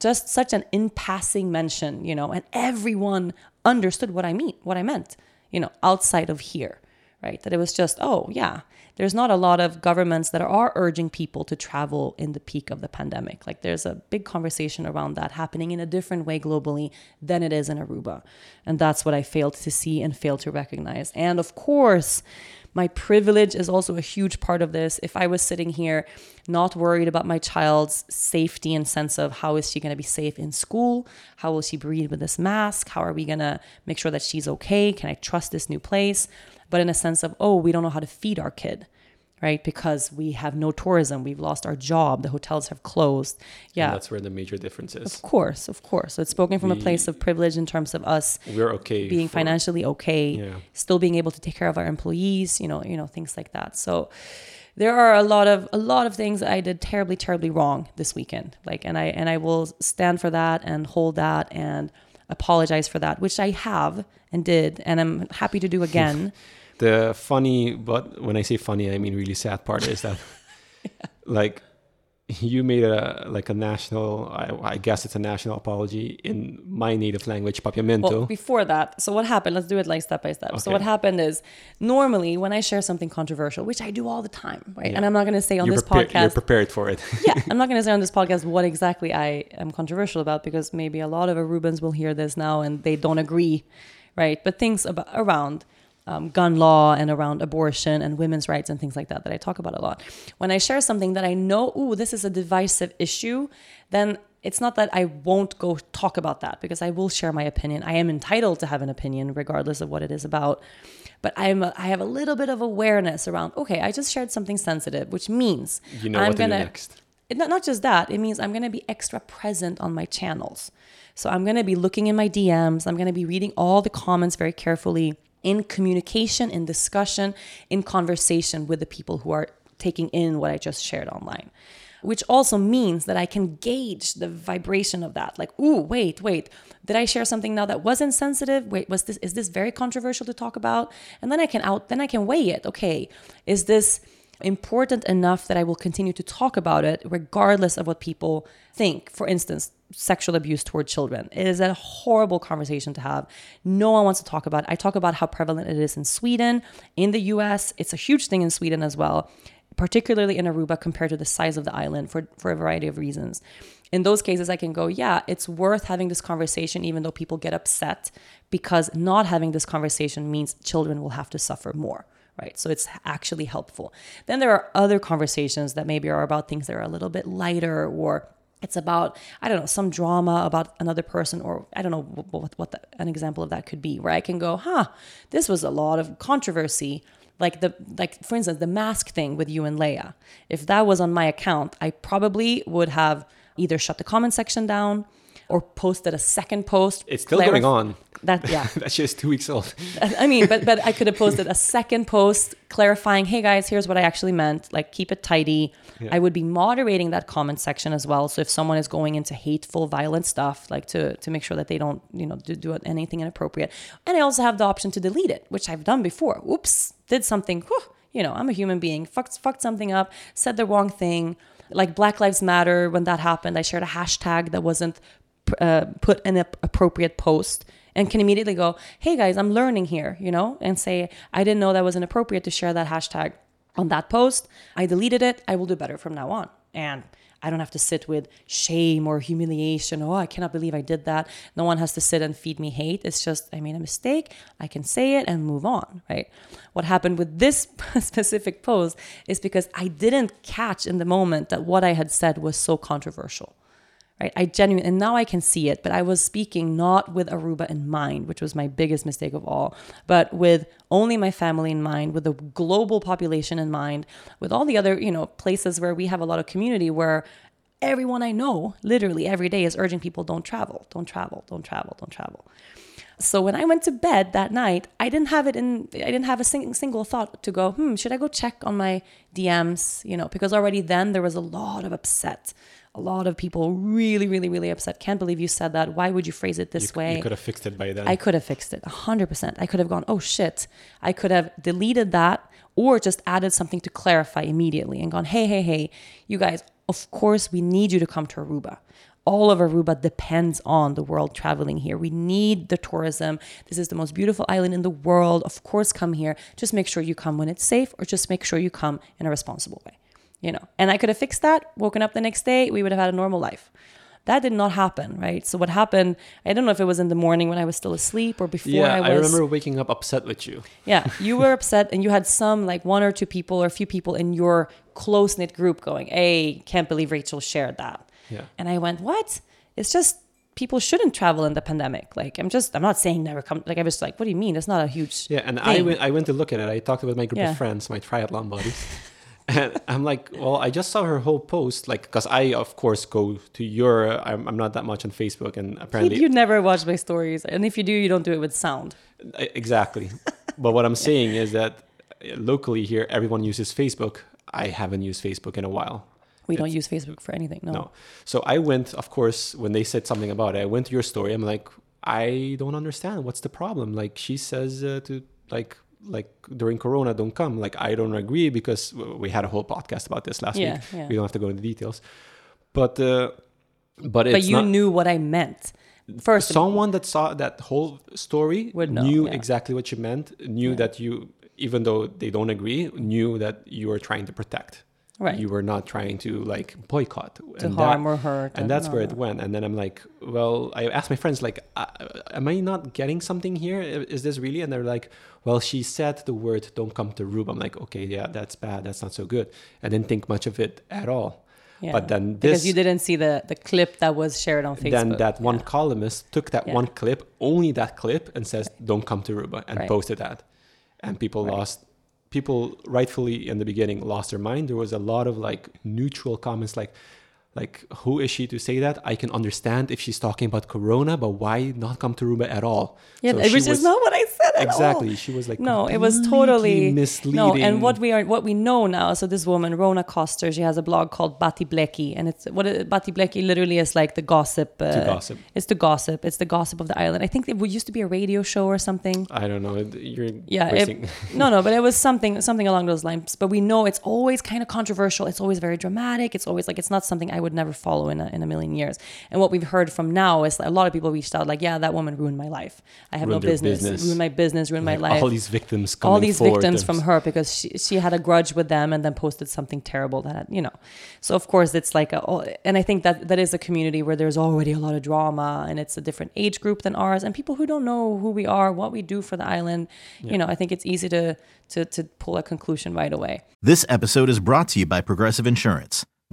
just such an in passing mention, you know, and everyone understood what I mean, what I meant, you know, outside of here, right? That it was just, oh, yeah, there's not a lot of governments that are urging people to travel in the peak of the pandemic. Like there's a big conversation around that happening in a different way globally than it is in Aruba. And that's what I failed to see and failed to recognize. And of course, my privilege is also a huge part of this. If I was sitting here not worried about my child's safety and sense of how is she going to be safe in school? How will she breathe with this mask? How are we going to make sure that she's okay? Can I trust this new place? But in a sense of, oh, we don't know how to feed our kid, right? Because we have no tourism. We've lost our job. The hotels have closed. Yeah. And that's where the major difference is. Of course, of course. So it's spoken from a place of privilege in terms of us We're okay. being for- financially okay, Yeah. still being able to take care of our employees, you know, you know, things like that. So there are a lot of a lot of things I did terribly, terribly wrong this weekend. Like and I and I will stand for that and hold that and apologize for that, which I have and did, and I'm happy to do again. the funny, but when I say funny, I mean really sad part is that, yeah. like, you made a like a national I, I, guess it's a national apology in my native language papiamento. Well before that so what happened? Let's do it like step by step. Okay. so what happened is normally when i share something controversial which i do all the time right? Yeah. and i'm not going to say on you're this prepared, podcast you're prepared for it. Yeah i'm not going to say on this podcast what exactly i am controversial about because maybe a lot of arubans will hear this now and they don't agree right? But things about around um, gun law and around abortion and women's rights and things like that that I talk about a lot. When I share something that I know, ooh, this is a divisive issue, then it's not that I won't go talk about that because I will share my opinion. I am entitled to have an opinion regardless of what it is about. But I'm a, I have a little bit of awareness around. Okay, I just shared something sensitive, which means you know I'm what gonna, do next. It, not, not just that. It means I'm going to be extra present on my channels. So I'm going to be looking in my DMs. I'm going to be reading all the comments very carefully in communication, in discussion, in conversation with the people who are taking in what I just shared online. Which also means that I can gauge the vibration of that. Like, ooh, wait, wait, did I share something now that wasn't sensitive? Wait, was this is this very controversial to talk about? And then I can out then I can weigh it. Okay, is this important enough that I will continue to talk about it regardless of what people think? For instance, sexual abuse toward children. It is a horrible conversation to have. No one wants to talk about it. I talk about how prevalent it is in Sweden, in the US. It's a huge thing in Sweden as well, particularly in Aruba compared to the size of the island for, for a variety of reasons. In those cases, I can go, yeah, it's worth having this conversation, even though people get upset, because not having this conversation means children will have to suffer more right? So it's actually helpful. Then there are other conversations that maybe are about things that are a little bit lighter or it's about i don't know some drama about another person or i don't know what, what the, an example of that could be where i can go huh this was a lot of controversy. Like the like for instance the mask thing with you and lea. If that was on my account i probably would have either shut the comment section down or posted a second post. It's still clarif- going on. That yeah, that's just two weeks old. I mean, but but I could have posted a second post clarifying, hey guys, here's what I actually meant. Like keep it tidy. Yeah. I would be moderating that comment section as well. So if someone is going into hateful, violent stuff, like to to make sure that they don't you know do, do anything inappropriate, and I also have the option to delete it, which I've done before. Oops, did something. Whew, you know, I'm a human being. Fucked fucked something up. Said the wrong thing like Black Lives Matter, when that happened, I shared a hashtag that wasn't uh, put an appropriate post and can immediately go, hey guys, I'm learning here, you know, and say, I didn't know that was inappropriate to share that hashtag on that post. I deleted it. I will do better from now on. And I don't have to sit with shame or humiliation. Oh, I cannot believe I did that. No one has to sit and feed me hate. It's just, I made a mistake. I can say it and move on, right? What happened with this specific post is because I didn't catch in the moment that what I had said was so controversial right? I genuinely, and now I can see it, but I was speaking not with Aruba in mind, which was my biggest mistake of all, but with only my family in mind, with the global population in mind, with all the other, you know, places where we have a lot of community where everyone I know, literally every day, is urging people don't travel, don't travel, don't travel, don't travel. So when I went to bed that night, I didn't have it in. I didn't have a sing- single thought to go. Hmm, should I go check on my DMs? You know, because already then there was a lot of upset a lot of people really, really, really upset. Can't believe you said that. Why would you phrase it this you, way? You could have fixed it by then. I could have fixed it 100%. I could have gone, oh shit. I could have deleted that or just added something to clarify immediately and gone, hey, hey, hey, you guys, of course, we need you to come to Aruba. All of Aruba depends on the world traveling here. We need the tourism. This is the most beautiful island in the world. Of course, come here. Just make sure you come when it's safe or just make sure you come in a responsible way you know, and I could have fixed that, woken up the next day, we would have had a normal life. That did not happen, right? So what happened? I don't know if it was in the morning when I was still asleep or before yeah, I was. I remember waking up upset with you. Yeah, you were upset, and you had some like one or two people or a few people in your close knit group going, "Hey, can't believe Rachel shared that." Yeah, and I went, "What? It's just people shouldn't travel in the pandemic. Like I'm just I'm not saying never come. Like I was like, what do you mean? It's not a huge yeah. And thing. I went I went to look at it. I talked with my group yeah. of friends, my triathlon buddies. and I'm like, well, I just saw her whole post, like, because I, of course, go to your. I'm, I'm not that much on Facebook, and apparently you never watch my stories, and if you do, you don't do it with sound. Exactly, but what I'm saying is that locally here, everyone uses Facebook. I haven't used Facebook in a while. We don't use Facebook for anything. No. No. So I went, of course, when they said something about it, I went to your story. I'm like, I don't understand. What's the problem? Like she says uh, to like like during Corona, don't come. Like I don't agree because we had a whole podcast about this last Yeah, week. yeah. We don't have to go into details, but uh, but but you not, knew what I meant. First, someone that saw that whole story Would know, knew yeah. exactly what you meant. Knew that you, even though they don't agree, knew that you were trying to protect. Right. You were not trying to like boycott to and harm that- or hurt. and that's where it went and then i'm like well i asked my friends like am i not getting something here is this really and they're like well she said the word don't come to Aruba. i'm like okay yeah that's bad that's not so good i didn't think much of it at all Yeah. but then because you didn't see the the clip that was shared on Facebook. then that one columnist took that Yeah. one clip only that clip and says don't come to Aruba and Right. posted that and people Right. lost people rightfully in the beginning lost their mind. There was a lot of like neutral comments like like who is she to say that i can understand if she's talking about corona but why not come to Aruba at all yeah, So which is was- not what I said at all. exactly she was like No, it was totally misleading No, and what we are, what we know now. So this woman, Rona coster she has a blog called Bati Bleki, and it's what it- Bati Bleki literally is like the gossip. Uh, To gossip. It's the gossip. It's the gossip of the island. I think it would- used to be a radio show or something. i don't know you're Yeah, it- no, no, but it was something something along those lines. But we know it's always kind of controversial. It's always very dramatic. It's always like it's not something I would never follow in a, in a million years. And what we've heard from now is a lot of people reached out like, yeah, that woman ruined my life. I have Ruined no business. business. Ruined my business. Ruined my life. all these victims coming all these victims and- from her because she, she had a grudge with them and then posted something terrible that you know so of course it's like a oh, and i think that that is a community where there's already a lot of drama and it's a different age group than ours and people who don't know who we are what we do for the island you know i think it's easy to to to pull a conclusion right away This episode is brought to you by Progressive Insurance.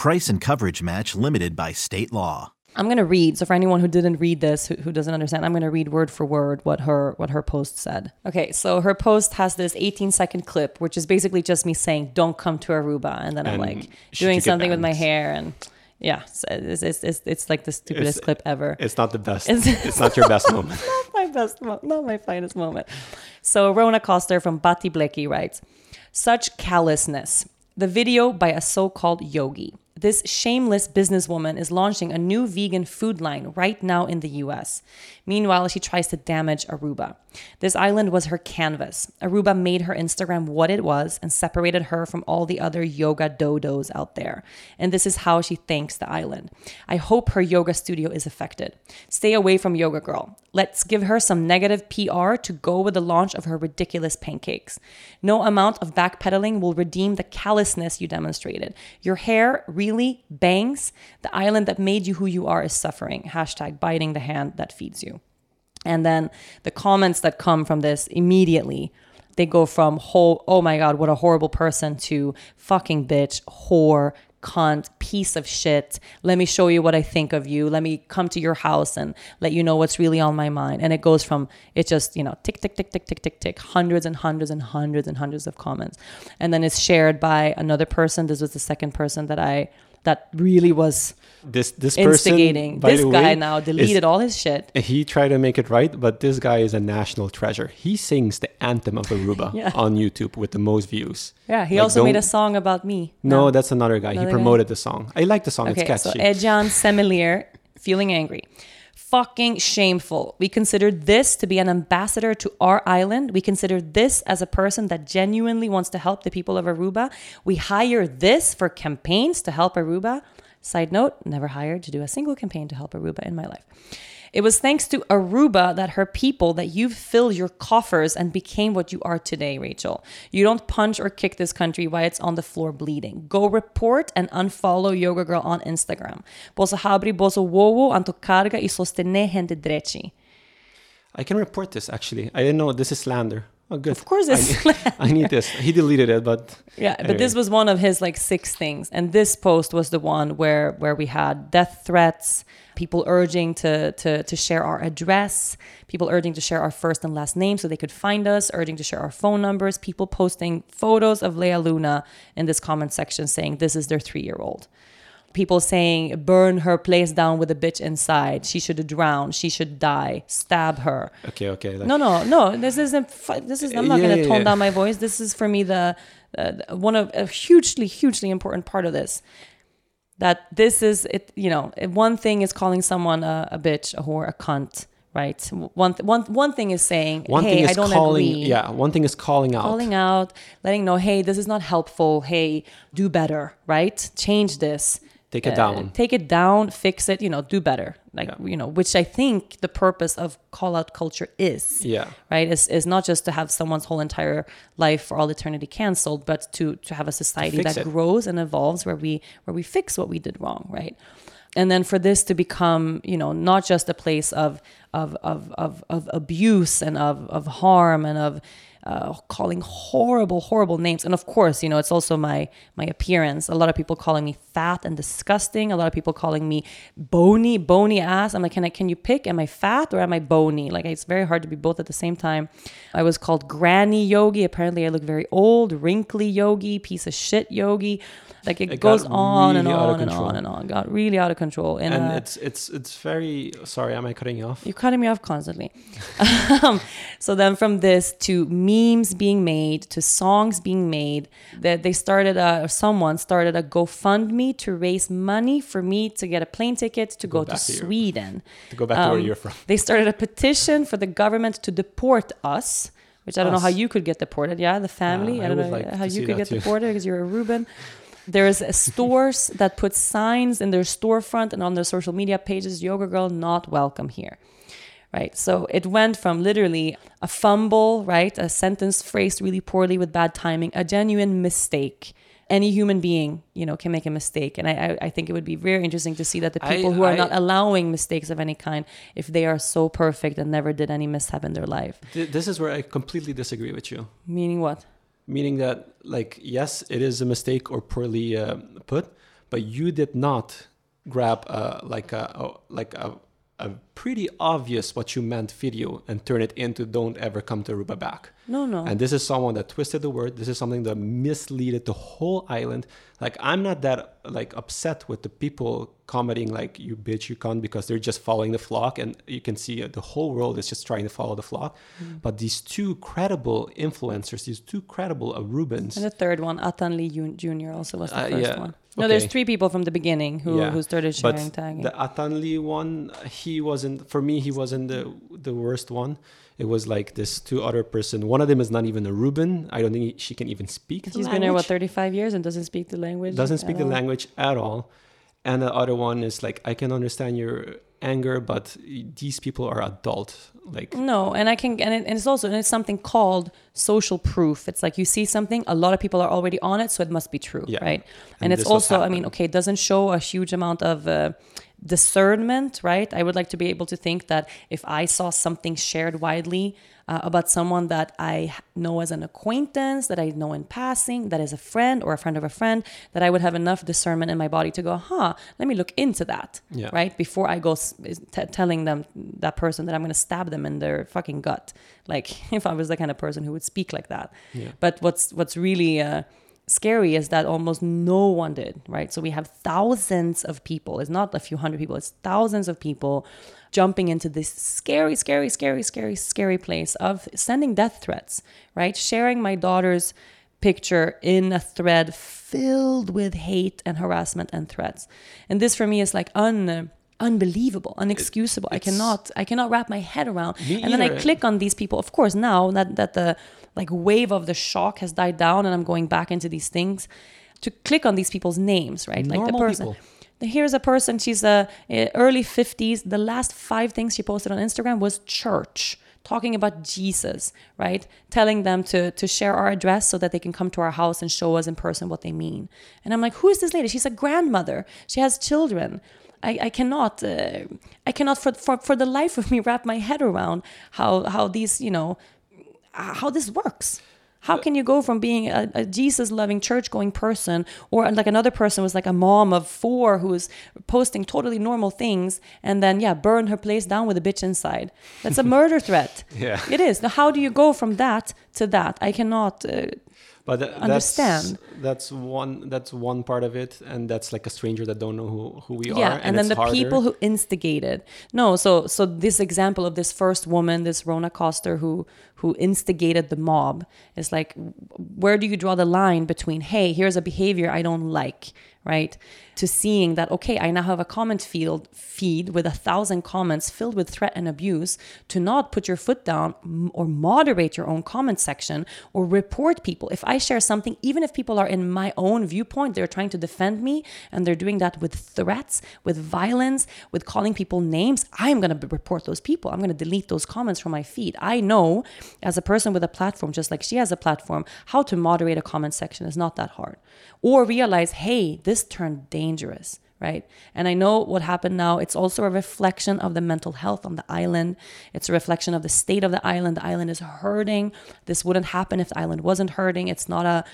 Price and coverage match limited by state law. i'm going to read so for anyone who didn't read this who, who doesn't understand i'm going to read word for word what her what her post said. Okay so her post has this 18 second clip which is basically just me saying don't come to aruba and then i'm like doing something with my hair and yeah it's, it's, it's, it's like the stupidest It's- clip ever. it's not the best. It's- it's not your best moment. not my best mo- not my finest moment. So rona coster from bati bleki writes such callousness. The video by a so-called yogi this shameless businesswoman is launching a new vegan food line right now in the US. Meanwhile, she tries to damage Aruba. This island was her canvas. Aruba made her Instagram what it was and separated her from all the other yoga dodos out there. And this is how she thanks the island. I hope her yoga studio is affected. Stay away from Yoga Girl. Let's give her some negative PR to go with the launch of her ridiculous pancakes. No amount of backpedaling will redeem the callousness you demonstrated. Your hair really bangs. The island that made you who you are is suffering. Hashtag biting the hand that feeds you. And then the comments that come from this immediately, they go from whole, oh my God, what a horrible person to fucking bitch, whore, cunt, piece of shit. Let me show you what I think of you. Let me come to your house and let you know what's really on my mind. And it goes from, it just, you know, tick, tick, tick, tick, tick, tick, tick, hundreds and hundreds and hundreds and hundreds of comments. And then it's shared by another person. This was the second person that I, that really was this this person instigating. by This guy way, now is- deleted all his shit. he tried to make it right, but this guy is a national treasure. He sings the anthem of Aruba Yeah. on YouTube with the most views. Yeah, he Like, also made a song about me. No, that's another guy. Another he guy? promoted the song. I like the song. Okay, it's catchy. so. Ejan Semelier, feeling angry. Fucking shameful. We consider this to be an ambassador to our island. We consider this as a person that genuinely wants to help the people of Aruba. We hire this for campaigns to help Aruba. Side note, never hired to do a single campaign to help Aruba in my life. It was thanks to Aruba that her people that you've filled your coffers and became what you are today, Rachel. You don't punch or kick this country while it's on the floor bleeding. Go report and unfollow Yoga Girl on Instagram. Boso wowo anto carga e sostener gente. I can report this actually. I didn't know this is slander. Oh, good. Of course, I need, I need this. He deleted it, but yeah. But this was one of his like six things, and this post was the one where where we had death threats, people urging to to to share our address, people urging to share our first and last name so they could find us, urging to share our phone numbers, people posting photos of Lea Luna in this comment section saying this is their three year old. People saying, burn her place down with a bitch inside. She should drown. She should die. Stab her. okay, okay. like- No, no, no. This isn't. This is. I'm not Yeah, going to yeah, tone yeah. down my voice. This is for me the, uh, one of a hugely, hugely important part of this. That this is it. You know, one thing is calling someone a, a bitch, a whore, a cunt. Right. One th- one one thing is saying, One "Hey, thing is I don't calling. agree." Yeah, one thing is calling out. calling out, letting know, hey, this is not helpful. Hey, do better, right? Change this. Take it Uh, down. Take it down, fix it, you know, do better. Like, Yeah. you know, which I think the purpose of call out culture is. Yeah. Right? Is is not just to have someone's whole entire life for all eternity canceled, but to to have a society that it. grows and evolves where we where we fix what we did wrong, right? And then for this to become, you know, not just a place of of of of, of abuse and of of harm and of uh, calling horrible, horrible names. And of course, you know, it's also my my appearance. A lot of people calling me fat and disgusting. A lot of people calling me bony, bony ass. I'm like, can I can you pick? Am I fat or am I bony? Like it's very hard to be both at the same time. I was called granny yogi. Apparently, I look very old, wrinkly yogi, piece of shit yogi. Like it, It goes on and really of on and on and on. Got really out of control. And, and uh, it's it's it's very. Sorry, am I cutting you off? you're cutting me off constantly. um, so then from this to memes being made to songs being made, that they started a someone started a GoFundMe to raise money for me to get a plane ticket to go, to to. Sweden. To go back to where Um, you're from. They started a petition for the government to deport us, which I don't know how you could get deported. Yeah, the family. Uh, I I don't know like how you could get too. deported because you're Aruban. There's a stores that put signs in their storefront and on their social media pages, yoga girl not welcome here. Right. So it went from literally a fumble, right? A sentence phrased really poorly with bad timing, a genuine mistake. Any human being, you know, can make a mistake. And I, I, I think it would be very interesting to see that the I- people who are I- not allowing mistakes of any kind, if they are so perfect and never did any mishap in their life. Th- This is where I completely disagree with you. Meaning what? Meaning that, like, yes, it is a mistake or poorly uh, put, but you did not grab a like a, a like a, a pretty obvious what you meant video and turn it into "Don't ever come to Aruba back." No, no. And this is someone that twisted the word. This is something that misleaded the whole island. Like I'm not that like upset with the people commenting like you bitch you cunt because they're just following the flock and you can see uh, the whole world is just trying to follow the flock. Mm. But these two credible influencers, these two credible Arubans, And the third one, Atan Lee Jr. also was the Uh, first yeah. one. No, there's three people from the beginning who, Yeah. who started but sharing tagging. the Atan Lee one, he wasn't for me. He wasn't the the worst one. It was like this two other person. One of them is not even Aruban. I don't think she can even speak. the She's been there, what, 35 years and doesn't speak the language? doesn't speak the all? language at all. And the other one is like, I can understand your anger, but these people are adult. Like, No, and I can, and, it, and it's also and it's something called social proof. It's like you see something, a lot of people are already on it, so it must be true, Yeah. right? And, And it's also, I mean, okay, it doesn't show a huge amount of uh, discernment, right? I would like to be able to think that if I saw something shared widely uh, about someone that I know as an acquaintance, that I know in passing, that is a friend or a friend of a friend, that I would have enough discernment in my body to go, huh, let me look into that, Yeah. right? Before I go t- telling them that person that I'm going to stab them in their fucking gut. Like if I was the kind of person who would speak like that. Yeah. But what's what's really uh, scary is that almost no one did, right? So we have thousands of people. It's not a few hundred people. It's thousands of people jumping into this scary, scary, scary, scary, scary place of sending death threats, right? Sharing my daughter's picture in a thread filled with hate and harassment and threats. And this for me is like un unbelievable, unexcusable. I cannot I cannot wrap my head around. And then I click on these people. Of course, now that that the like wave of the shock has died down and I'm going back into these things to click on these people's names, right? like the person. people. Here's a person. She's a uh, early 50s. The last five things she posted on Instagram was church, talking about Jesus, right? Telling them to to share our address so that they can come to our house and show us in person what they mean. And I'm like, who is this lady? She's a grandmother. She has children. I, I cannot uh, I cannot for, for for the life of me wrap my head around how how these you know how this works. How can you go from being a, a Jesus loving church going person or like another person was like a mom of four who was posting totally normal things and then, yeah, burn her place down with a bitch inside? That's a murder threat. Yeah. It is. Now, how do you go from that to that? I cannot. Uh, but th- understand. That's, that's one that's one part of it and that's like a stranger that don't know who, who we yeah, are and, then it's the harder. people who instigated. No, so so this example of this first woman, this Rona Coster, who who instigated the mob, is like, where do you draw the line between, hey, here's a behavior I don't like, right? To seeing that, okay, I now have a comment field feed with a thousand comments filled with threat and abuse, to not put your foot down or moderate your own comment section or report people. If I share something, even if people are in my own viewpoint, they're trying to defend me and they're doing that with threats, with violence, with calling people names, I'm going to report those people. I'm going to delete those comments from my feed. I know as a person with a platform, just like she has a platform, how to moderate a comment section is not that hard. Or realize, hey, this turned dangerous, right? And I know what happened now. It's also a reflection of the mental health on the island. It's a reflection of the state of the island. The island is hurting. This wouldn't happen if the island wasn't hurting. It's not a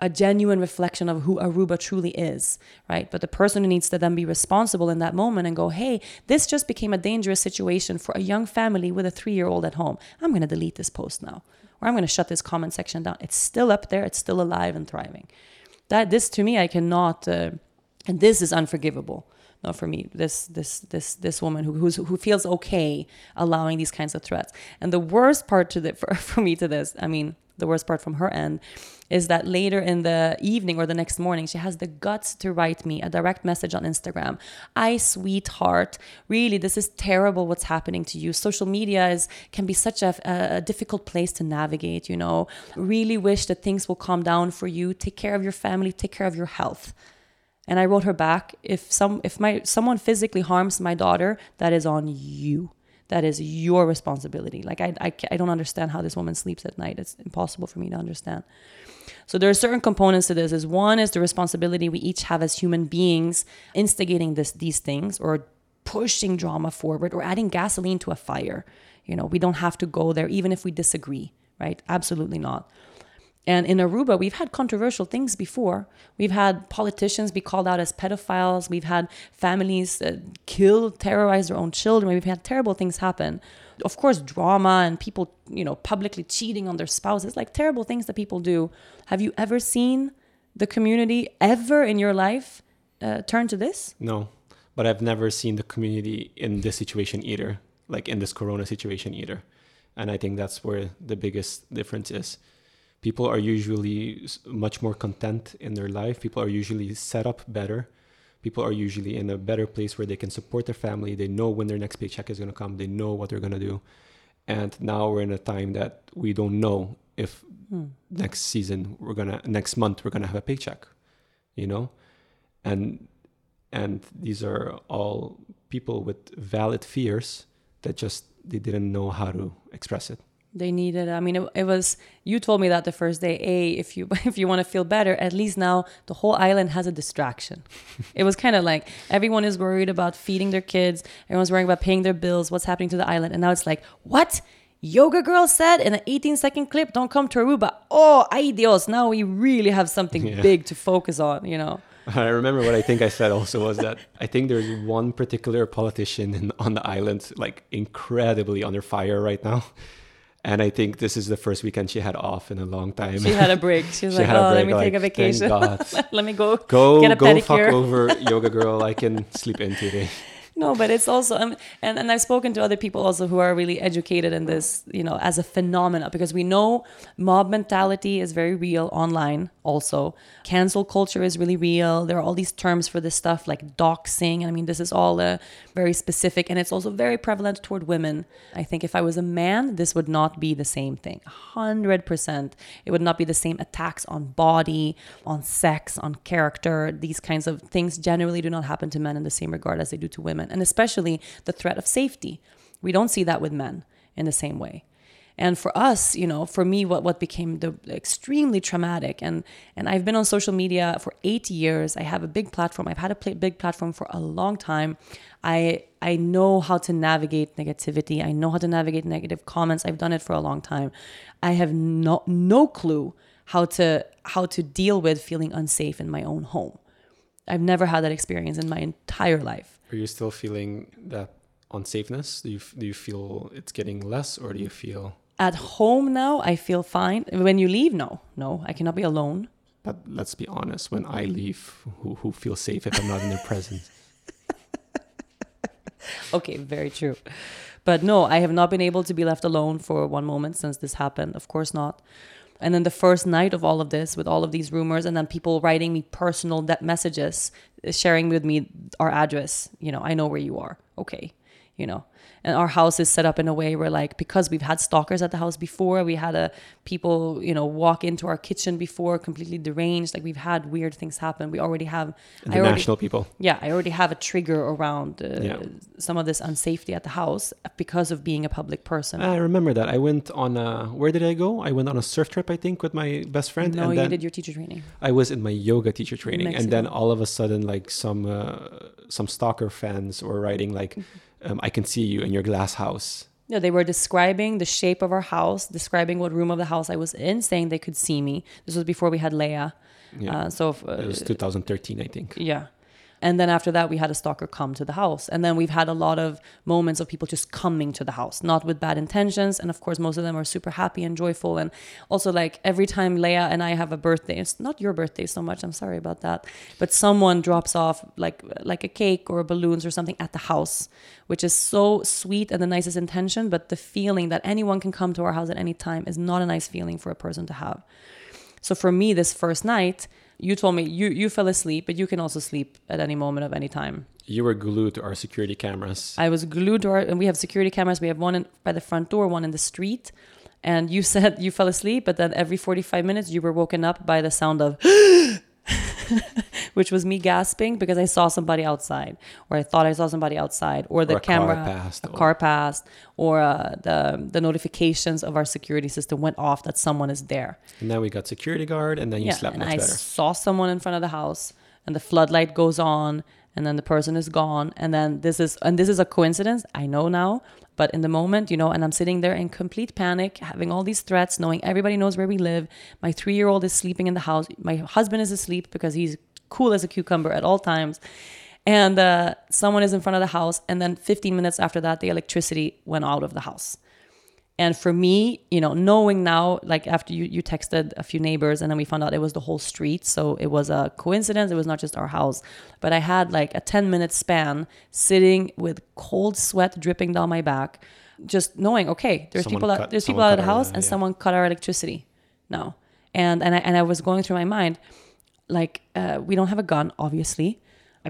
a genuine reflection of who Aruba truly is, right? But the person who needs to then be responsible in that moment and go, hey, this just became a dangerous situation for a young family with a three year old at home. I'm going to delete this post now, or I'm going to shut this comment section down. It's still up there, it's still alive and thriving. That this to me, I cannot, uh, and this is unforgivable. No, for me, this this this this woman who who's, who feels okay allowing these kinds of threats. And the worst part to the for, for me to this, I mean, the worst part from her end is that later in the evening or the next morning, she has the guts to write me a direct message on Instagram. I, sweetheart, really, this is terrible what's happening to you. Social media is can be such a, a difficult place to navigate, you know. Really wish that things will calm down for you. Take care of your family, take care of your health. And I wrote her back, if some if my someone physically harms my daughter, that is on you that is your responsibility. Like I, I, I don't understand how this woman sleeps at night. It's impossible for me to understand. So there are certain components to this. Is one is the responsibility we each have as human beings, instigating this these things or pushing drama forward or adding gasoline to a fire. You know, we don't have to go there even if we disagree, right? Absolutely not. And in Aruba, we've had controversial things before. We've had politicians be called out as pedophiles. We've had families uh, kill, terrorize their own children. We've had terrible things happen. Of course, drama and people, you know, publicly cheating on their spouses, like terrible things that people do. Have you ever seen the community ever in your life uh, turn to this? No, but I've never seen the community in this situation either, like in this corona situation either. And I think that's where the biggest difference is people are usually much more content in their life. People are usually set up better. People are usually in a better place where they can support their family. They know when their next paycheck is going to come. They know what they're going to do. And now we're in a time that we don't know if hmm. next season we're going to next month we're going to have a paycheck, you know? And and these are all people with valid fears that just they didn't know how to express it they needed i mean it, it, was you told me that the first day a if you if you want to feel better at least now the whole island has a distraction. It was kind of like everyone is worried about feeding their kids everyone's worrying about paying their bills what's happening to the island and now it's like what? Yoga girl said in an 18 second clip don't come to aruba. Oh ay dios now we really have something yeah. big to focus on you know? I remember what I think I said also was that I think there's one particular politician in, on the island like incredibly under fire right now and I think this is the first weekend she had off in a long time. She had a break. She was she like, "Oh, let me like, take a vacation. let me go go get a go pedicure. fuck over yoga girl. I can sleep in today." No but it's also um, and, and i've spoken to other people also who are really educated in this you know as a phenomena because we know mob mentality is very real online also. Cancel culture is really real. There are all these terms for this stuff like doxing. I mean this is all uh, very specific and it's also very prevalent toward women. I think if i was a man this would not be the same thing. 100% it would not be the same attacks on body on sex on character. These kinds of things generally do not happen to men in the same regard as they do to women and especially the threat of safety. We don't see that with men in the same way. And for us, you know, for me, what, what became the extremely traumatic, and and I've been on social media for eight years. I have a big platform. I've had a big platform for a long time. I I know how to navigate negativity. I know how to navigate negative comments. I've done it for a long time. I have no no clue how to how to deal with feeling unsafe in my own home. I've never had that experience in my entire life. Are you still feeling that unsafeness? Do you do you feel it's getting less, or do you feel? At home now, I feel fine. When you leave, no, no, I cannot be alone. But let's be honest. When I leave, who who feels safe if I'm not in their presence? okay, very true. But no, I have not been able to be left alone for one moment since this happened. Of course not. And then the first night of all of this, with all of these rumors, and then people writing me personal de- messages, sharing with me our address. You know, I know where you are. Okay, you know and our house is set up in a way where like because we've had stalkers at the house before we had a people you know walk into our kitchen before completely deranged like we've had weird things happen we already have international already, people yeah i already have a trigger around uh, Yeah. some of this unsafety at the house because of being a public person I remember that. I went on a where did I go? I went on a surf trip, I think, with my best friend. no and you did your teacher training I was in my yoga teacher training, and then all of a sudden, like some uh, some stalker fans were writing like. Um, "I can see you in your glass house." No, they were describing the shape of our house, describing what room of the house I was in, saying they could see me. This was before we had Lea. Yeah, Uh, so if, uh, it was 2013, I think. Yeah. And then after that, we had a stalker come to the house. And then we've had a lot of moments of people just coming to the house, not with bad intentions. And of course, most of them are super happy and joyful. And also, like every time Lea and I have a birthday, it's not your birthday so much. I'm sorry about that. But someone drops off like like a cake or balloons or something at the house, which is so sweet and the nicest intention. But the feeling that anyone can come to our house at any time is not a nice feeling for a person to have. So for me, this first night, you told me you you fell asleep, but you can also sleep at any moment of any time. You were glued to our security cameras. I was glued to our, and we have security cameras. We have one in, by the front door, one in the street. And you said you fell asleep, but then every 45 minutes you were woken up by the sound of, which was me gasping because I saw somebody outside, or I thought I saw somebody outside, or the Or a car camera, passed, a or- car passed, or uh, the the notifications of our security system went off that someone is there. and then we got security guard, and then you slept and much I better. saw someone in front of the house, and the floodlight goes on, and then the person is gone, and then this is and this is a coincidence. I know now, but in the moment, you know, and I'm sitting there in complete panic, having all these threats, knowing everybody knows where we live. My three year old is sleeping in the house. My husband is asleep because he's cool as a cucumber at all times. And uh, someone is in front of the house, and then 15 minutes after that, the electricity went out of the house. And for me, you know, knowing now, like after you, you texted a few neighbors and then we found out it was the whole street. So it was a coincidence. It was not just our house. But I had like a 10 minute span sitting with cold sweat dripping down my back, just knowing, okay, there's Someone people out, cut- there's people out of the our, house uh, and yeah. someone cut our electricity now. And, and I, and I was going through my mind, like, uh, we don't have a gun, obviously.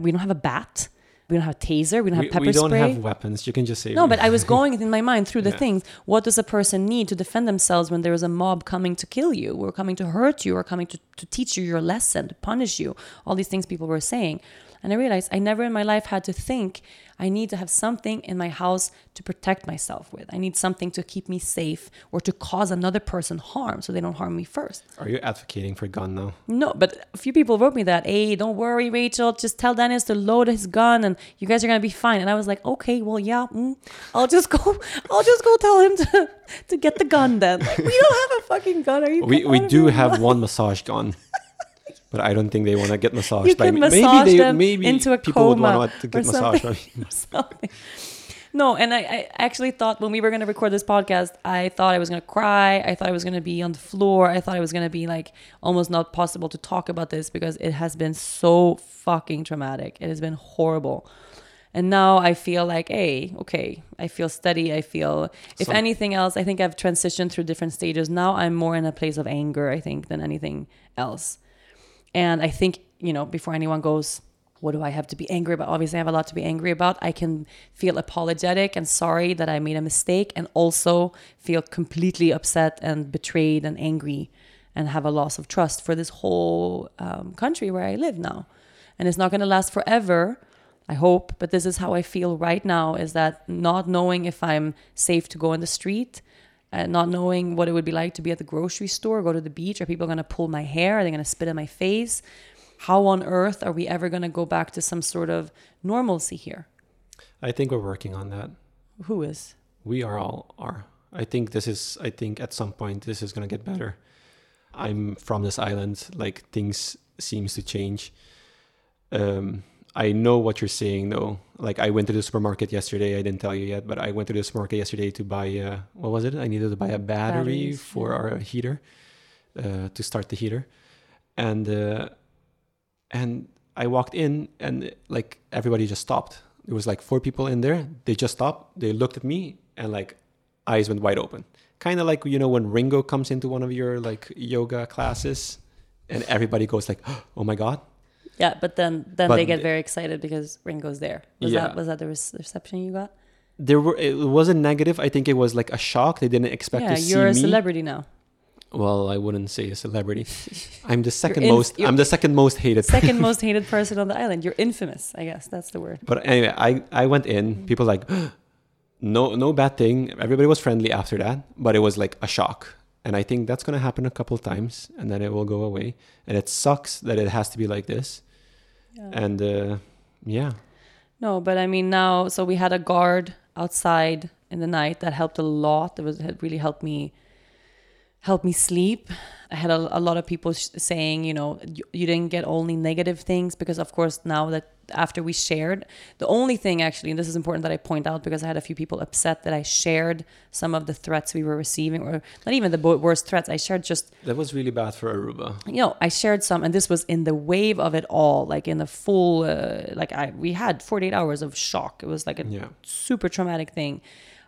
We don't have a bat. We don't have a taser. We don't We, have pepper spray. we don't spray. have weapons. You can just say No, but I was going in my mind through the Yeah. things. What does a person need to defend themselves when there is a mob coming to kill you, or coming to hurt you, or coming to, to teach you your lesson, to punish you? All these things people were saying. And I realized I never in my life had to think I need to have something in my house to protect myself with. I need something to keep me safe or to cause another person harm so they don't harm me first. Are you advocating for a gun now? No, but a few people wrote me that, hey, don't worry, Rachel, just tell Dennis to load his gun and you guys are gonna be fine. And I was like, okay, well, yeah, mm, I'll just go, I'll just go tell him to, to get the gun then. Like, we don't have a fucking gun. Are you? We we do have one massage gun. But I don't think they want to get massaged You by can me. massage maybe they, them maybe into a people would want to get massaged by me. No, and I, I actually thought when we were going to record this podcast, I thought I was going to cry. I thought I was going to be on the floor. I thought it was going to be like almost not possible to talk about this because it has been so fucking traumatic. It has been horrible. And now I feel like, hey, okay, I feel steady. I feel, if anything else, I think I've transitioned through different stages. Now I'm more in a place of anger, I think, than anything else. And I think, you know, before anyone goes, what do I have to be angry about? Obviously, I have a lot to be angry about. I can feel apologetic and sorry that I made a mistake, and also feel completely upset and betrayed and angry and have a loss of trust for this whole um, country where I live now. And it's not going to last forever. I hope, but this is how I feel right now is that not knowing if I'm safe to go in the street, uh, not knowing what it would be like to be at the grocery store, go to the beach. Are people going to pull my hair? Are they going to spit in my face? How on earth are we ever going to go back to some sort of normalcy here? I think we're working on that. Who is? We are all are. I think this is. I think at some point this is gonna get better. I'm from this island. Like things seems to change. Um, I know what you're saying though. Like I went to the supermarket yesterday. I didn't tell you yet, but I went to the supermarket yesterday to buy. Uh, what was it? I needed to buy a battery Batteries, for our heater uh, to start the heater, and uh, and I walked in and like everybody just stopped. There was like four people in there. They just stopped. They looked at me and like eyes went wide open. Kind of like you know when Ringo comes into one of your like yoga classes, and everybody goes like, "Oh my god!" Yeah, but then then But they get very excited because Ringo's there. Was Yeah. that was that the reception you got? There were it wasn't negative. I think it was like a shock. They didn't expect yeah, to see you're a celebrity now. Well, I wouldn't say a celebrity. I'm the second in- most. I'm the second most hated. Second most hated person on the island. You're infamous, I guess. That's the word. But anyway, I, I went in. Mm-hmm. People like, no no bad thing. Everybody was friendly after that, but it was like a shock. And I think that's gonna happen a couple of times, and then it will go away. And it sucks that it has to be like this. Yeah. And uh, yeah, No, but I mean now, so we had a guard outside in the night that helped a lot. It was it really helped me helped me sleep. I had a, a lot of people sh- saying, you know, you, you didn't get only negative things because, of course, now that after we shared, the only thing actually, and this is important that I point out because I had a few people upset that I shared some of the threats we were receiving, or not even the bo- worst threats. I shared just that was really bad for Aruba. you know, I shared some, and this was in the wave of it all, like in the full, uh, like I we had 48 hours of shock. It was like a Yeah. super traumatic thing,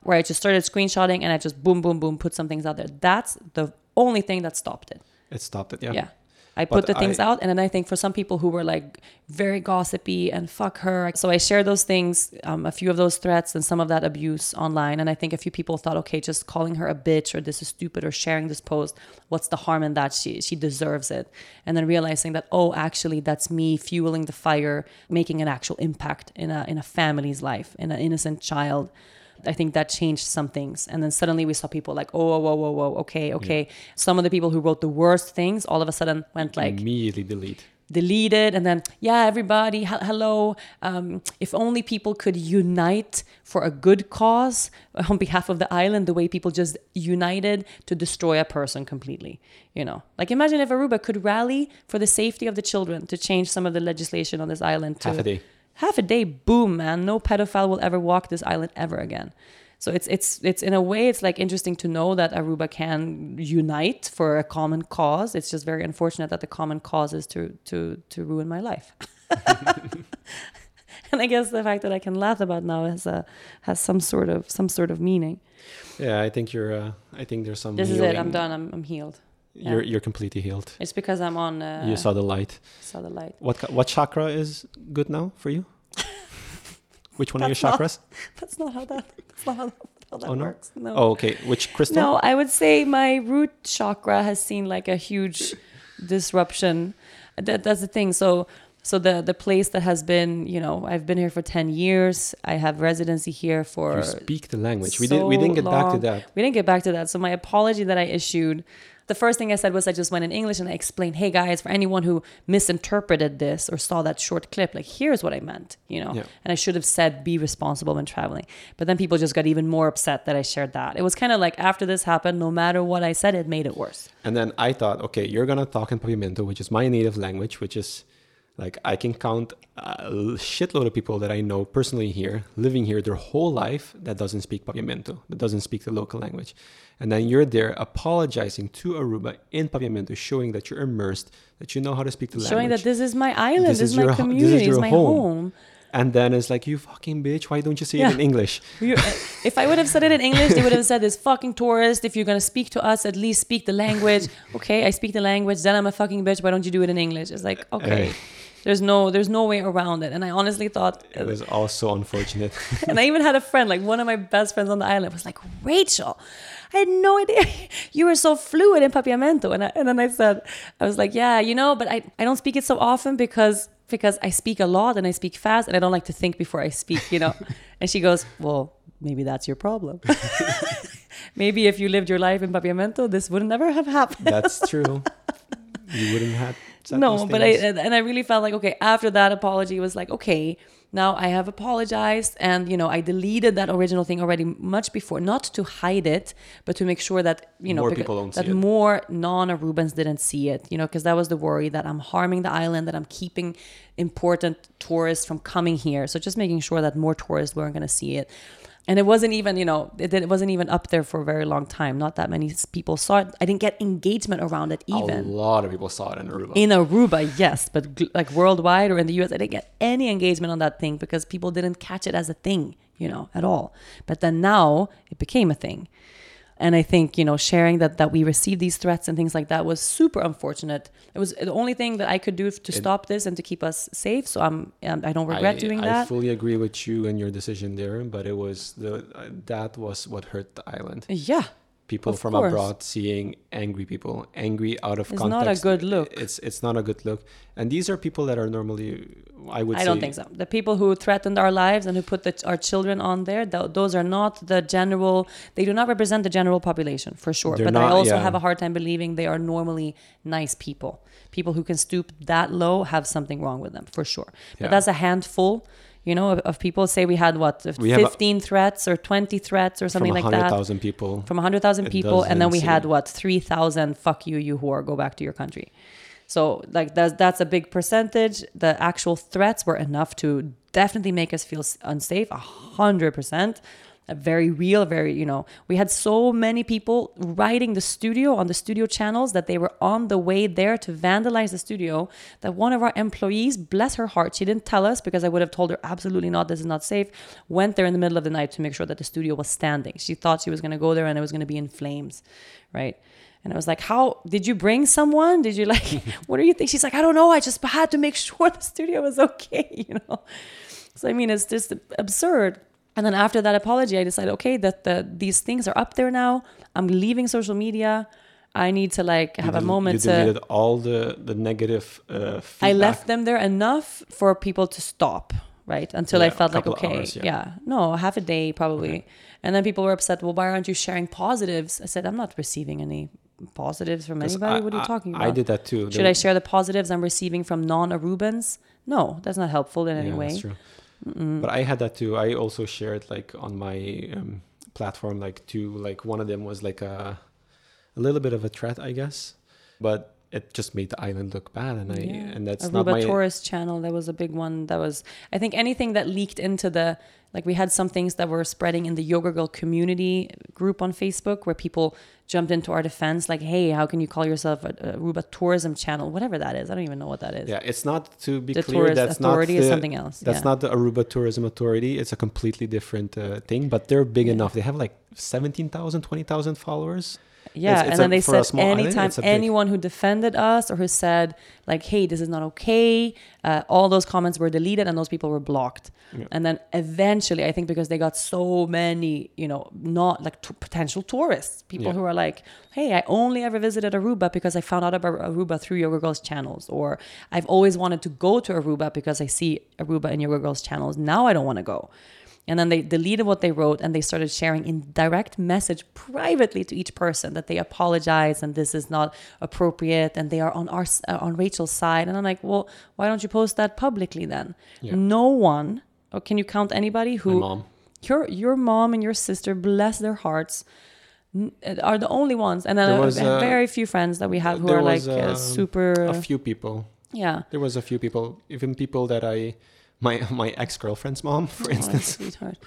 where I just started screenshotting and I just boom, boom, boom, put some things out there. That's the only thing that stopped it. It stopped it. Yeah. Yeah. I But put the things I- out, and then I think for some people who were like very gossipy and fuck her, so I shared those things, um, a few of those threats and some of that abuse online. And I think a few people thought, okay, just calling her a bitch or this is stupid or sharing this post, what's the harm in that? She she deserves it. And then realizing that, oh, actually, that's me fueling the fire, making an actual impact in a in a family's life, in an innocent child. I think that changed some things. And then suddenly we saw people like, oh, whoa, whoa, whoa, whoa, okay, okay. Some of the people who wrote the worst things all of a sudden went like, Immediately delete. deleted and then yeah everybody he- hello um, if only people could unite for a good cause on behalf of the island the way people just united to destroy a person completely you know like imagine if aruba could rally for the safety of the children to change some of the legislation on this island to Half a day. Half a day boom man no pedophile will ever walk this island ever again so it's it's it's in a way it's like interesting to know that Aruba can unite for a common cause. It's just very unfortunate that the common cause is to to to ruin my life. and I guess the fact that I can laugh about now has a has some sort of some sort of meaning. Yeah, I think you're. Uh, I think there's some. This is it. I'm done. I'm I'm healed. You're you're completely healed. It's because I'm on uh, you saw the light. saw the light. What what chakra is good now for you? Which one of your That's not- chakras? That's not how that. That's not how, how that Oh, no? works. No. Oh, okay. Which crystal? No, I would say my root chakra has seen like a huge disruption. That, that's the thing. So, so the the place that has been, you know, I've been here for ten years. I have residency here for. You speak the language. We didn't. We didn't get back to that. We didn't get back to that. So my apology that I issued. The first thing I said was I just went in English and I explained, "Hey guys, for anyone who misinterpreted this or saw that short clip, like here's what I meant, you know." Yeah. And I should have said, "Be responsible when traveling." But then people just got even more upset that I shared that. It was kind of like after this happened, no matter what I said, it made it worse. And then I thought, okay, you're gonna talk in Papiamento, which is my native language, which is like I can count a shitload of people that I know personally here, living here their whole life that doesn't speak Papiamento, that doesn't speak the local language. And then you're there apologizing to Aruba in Papiamento, showing that you're immersed, that you know how to speak the Showing language. Showing that this is my island, This this, is my ho- this is community, this is, my home. home. and then it's like, you fucking bitch, why don't you say Yeah. it in English? You- uh, if I would have said it in English, they would have said this fucking tourist. If you're gonna speak to us, at least speak the language. Okay, I speak the language. Then I'm a fucking bitch. Why don't you do it in English? It's like okay, there's no there's no way around it. And I honestly thought, It was also unfortunate. and I even had a friend, like one of my best friends on the island, was like, Rachel, I had no idea you were so fluid in Papiamento. And, I, and then I said, I was like, yeah, you know, but I, I don't speak it so often because because I speak a lot and I speak fast and I don't like to think before I speak, you know. and she goes, well, maybe that's your problem. maybe if you lived your life in Papiamento, this would never have happened. That's true. you wouldn't have no, but I and I really felt like okay after that apology was like okay now I have apologized and you know I deleted that original thing already much before not to hide it but to make sure that you know More becau- people don't that more non-Arubans didn't see it you know because that was the worry that I'm harming the island that I'm keeping important tourists from coming here. So just making sure that more tourists weren't going to see it and it wasn't even you know it, it wasn't even up there for a very long time not that many people saw it I didn't get engagement around it even a lot of people saw it in Aruba. in Aruba, yes, but like worldwide or in the US, I didn't get any engagement on that thing because people didn't catch it as a thing, you know, at all. But then now it became a thing. And I think, you know, sharing that that we received these threats and things like that was super unfortunate. It was the only thing that I could do to stop this and to keep us safe. So I'm, um, I don't regret I, doing I that. I fully agree with you and your decision there, but it was the uh, that was what hurt the island. yeah. People Of from course. abroad seeing angry people, angry out of It's context. not a good look. It's it's not a good look. And these are people that are normally, I would say I say, don't think so. The people who threatened our lives and who put the, our children on there, th- those are not the general. They do not represent the general population for sure. But I also yeah. have a hard time believing they are normally nice people. People who can stoop that low have something wrong with them for sure. But Yeah. that's a handful. You know, of, of people. Say we had what, We have a- 15 threats or 20 threats or something like that From 100,000 people. from 100,000 people and then we had what 3,000 fuck you you whore go back to your country. So like that's that's a big percentage. The actual threats were enough to definitely make us feel unsafe. A hundred percent. A Very real, very you know. We had so many people writing the studio on the studio channels that they were on the way there to vandalize the studio. That one of our employees, bless her heart, she didn't tell us because I would have told her absolutely not. This is not safe. Went there in the middle of the night to make sure that the studio was standing. She thought she was going to go there and it was going to be in flames, right? And I was like, "How did you bring someone? Did you like? what do you think?" She's like, "I don't know. I just had to make sure the studio was okay." You know. So I mean, it's just absurd. And then after that apology, I decided, okay, that the these things are up there now. I'm leaving social media. I need to like have a moment You to. deleted all the the negative. Uh, I left them there enough for people to stop, right? Until I felt like, okay, hours, yeah. yeah. no, half a day probably. And then people were upset, well, why aren't you sharing positives? I said, I'm not receiving any positives from anybody. I- what are you I- talking about? I did that too. Should I share the positives I'm receiving from non Arubans? No, that's not helpful in any yeah, way. True. But I had that too. I also shared like on my um, platform, like two, like one of them was like a, a little bit of a threat, I guess, but it just made the island look bad, and I Yeah. and that's not Aruba my. tourist channel that was a big one that was i think anything that leaked into the like we had some things that were spreading in the yoga girl community group on facebook where people jumped into our defense like hey how can you call yourself a, a aruba tourism channel whatever that is i don't even know what that is Yeah, it's not to be the clear. That's authority not the, is something else That's yeah. not the Aruba Tourism Authority. It's a completely different uh, thing, but they're big Yeah. enough. They have like 17,000, 20,000 followers. Yeah, It's- it's and then a- they said small anytime it's a big- anyone who defended us or who said like, "Hey, this is not okay," uh, all those comments were deleted and those people were blocked. Yeah. And then eventually, I think because they got so many, you know, not like t- potential tourists, people Yeah. who are like, "Hey, I only ever visited Aruba because I found out about Aruba through Yoga Girls channels," or "I've always wanted to go to Aruba because I see Aruba in Yoga Girls channels. Now I don't want to go." And then they deleted what they wrote and they started sharing in direct message privately to each person that they apologize and this is not appropriate and they are on our uh, on Rachel's side. And I'm like, well, why don't you post that publicly then? Yeah. No one, or can you count anybody who mom. your your mom and your sister, bless their hearts, are the only ones. And then was, uh, very few friends that we have who are like was, uh, um, super. A few people. yeah. There was a few people, even people that I, my my ex girlfriend's mom, for Oh, instance. sweetheart.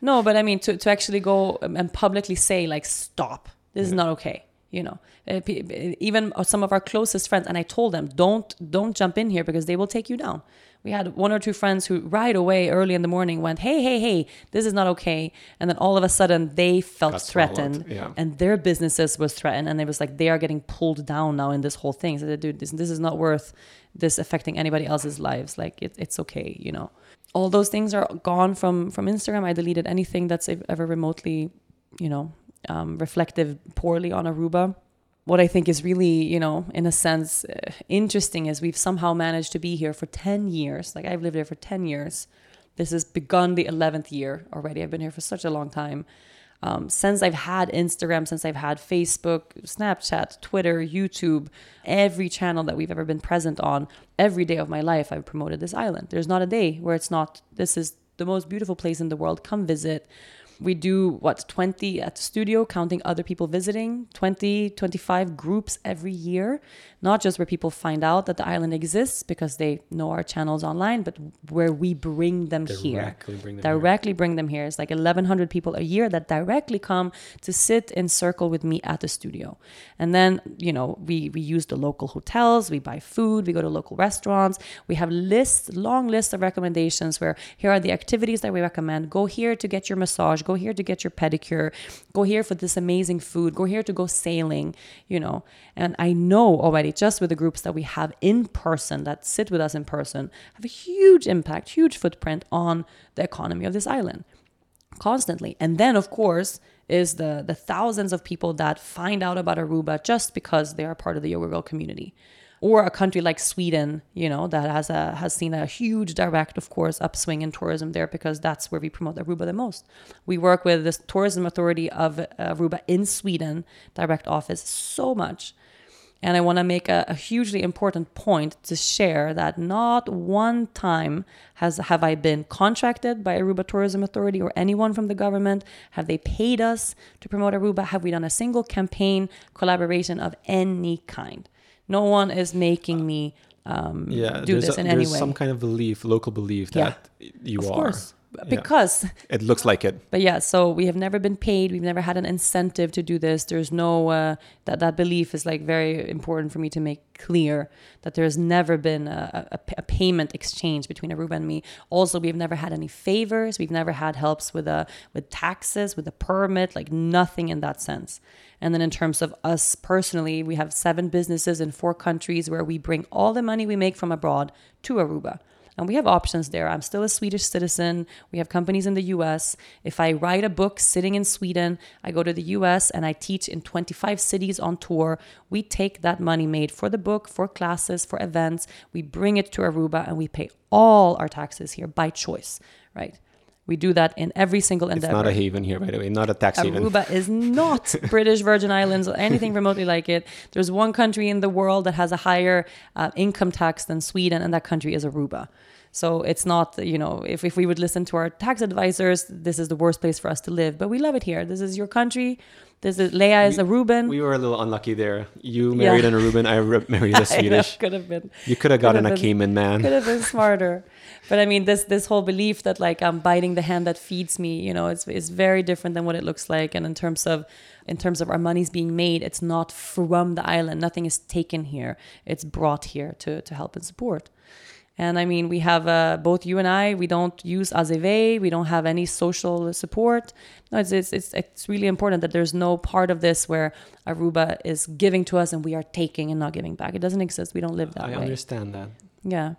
No, but I mean to to actually go and publicly say like stop. This is not okay. You know, Uh, pe- even some of our closest friends, and I told them don't don't jump in here because they will take you down. We had one or two friends who right away early in the morning went, hey hey hey, this is not okay, and then all of a sudden they felt Got threatened, yeah. and their businesses was threatened, and it was like they are getting pulled down now in this whole thing. So they dude, this this is not worth this affecting anybody else's lives. Like it, it's okay, you know all those things are gone from from Instagram. I deleted anything that's ever remotely, you know, um, reflective poorly on Aruba. What I think is really, you know, in a sense, uh, interesting is we've somehow managed to be here for ten years. Like I've lived here for ten years. This has begun the eleventh year already. I've been here for such a long time. Um, since I've had Instagram, since I've had Facebook, Snapchat, Twitter, YouTube, every channel that we've ever been present on, every day of my life, I've promoted this island. There's not a day where it's not, this is the most beautiful place in the world. Come visit. We do what 20 at the studio, counting other people visiting, 20, 25 groups every year. Not just where people find out that the island exists because they know our channels online, but where we bring them here. Directly bring them here. bring them here. It's like 1,100 people a year that directly come to sit in circle with me at the studio. And then, you know, we, we use the local hotels, we buy food, we go to local restaurants. We have lists, long lists of recommendations where here are the activities that we recommend. Go here to get your massage, go here to get your pedicure, go here for this amazing food, go here to go sailing, you know. And I know already, just with the groups that we have in person, that sit with us in person, have a huge impact, huge footprint on the economy of this island constantly. And then, of course, is the the thousands of people that find out about Aruba just because they are part of the Yoga Girl community. Or a country like Sweden, you know, that has a has seen a huge direct, of course, upswing in tourism there because that's where we promote Aruba the most. We work with the tourism authority of uh, Aruba in Sweden, direct office, so much. And I want to make a, a, hugely important point to share that not one time has have I been contracted by Aruba Tourism Authority or anyone from the government. Have they paid us to promote Aruba? Have we done a single campaign collaboration of any kind? No one is making me um, yeah, do this a, in any way. there's some kind of belief, local belief Yeah. that you of are. course, Yeah. because It looks like it. but yeah, so we have never been paid. We've never had an incentive to do this. There's no uh, that that belief is like very important for me to make clear that there has never been a, a, a payment exchange between Aruba and me. Also, we've never had any favors. We've never had helps with a with taxes, with a permit, like nothing in that sense. And then in terms of us personally, we have seven businesses in four countries where we bring all the money we make from abroad to Aruba. And we have options there. I'm still a Swedish citizen. We have companies in the US. If I write a book sitting in Sweden, I go to the US and I teach in 25 cities on tour. We take that money made for the book, for classes, for events, we bring it to Aruba and we pay all our taxes here by choice, right? We do that in every single endeavor. It's not a haven here, by the way, not a tax haven. Aruba is not British Virgin Islands or anything remotely like it. There's one country in the world that has a higher uh, income tax than Sweden, and that country is Aruba. So it's not, you know, if, if we would listen to our tax advisors, this is the worst place for us to live. But we love it here. This is your country. This is Lea is a Aruban. We were a little unlucky there. You married an Aruban, I re- married a I know, Swedish. could have been You could have gotten have a been- Cayman man. could have been smarter. But I mean, this this whole belief that like I'm biting the hand that feeds me, you know, it's it's very different than what it looks like. And in terms of in terms of our money's being made, it's not from the island. Nothing is taken here. It's brought here to to help and support. And I mean, we have uh, both you and I. We don't use AZV. We don't have any social support. No, it's, it's it's it's really important that there's no part of this where Aruba is giving to us and we are taking and not giving back. It doesn't exist. We don't live that I way. I understand that. Yeah.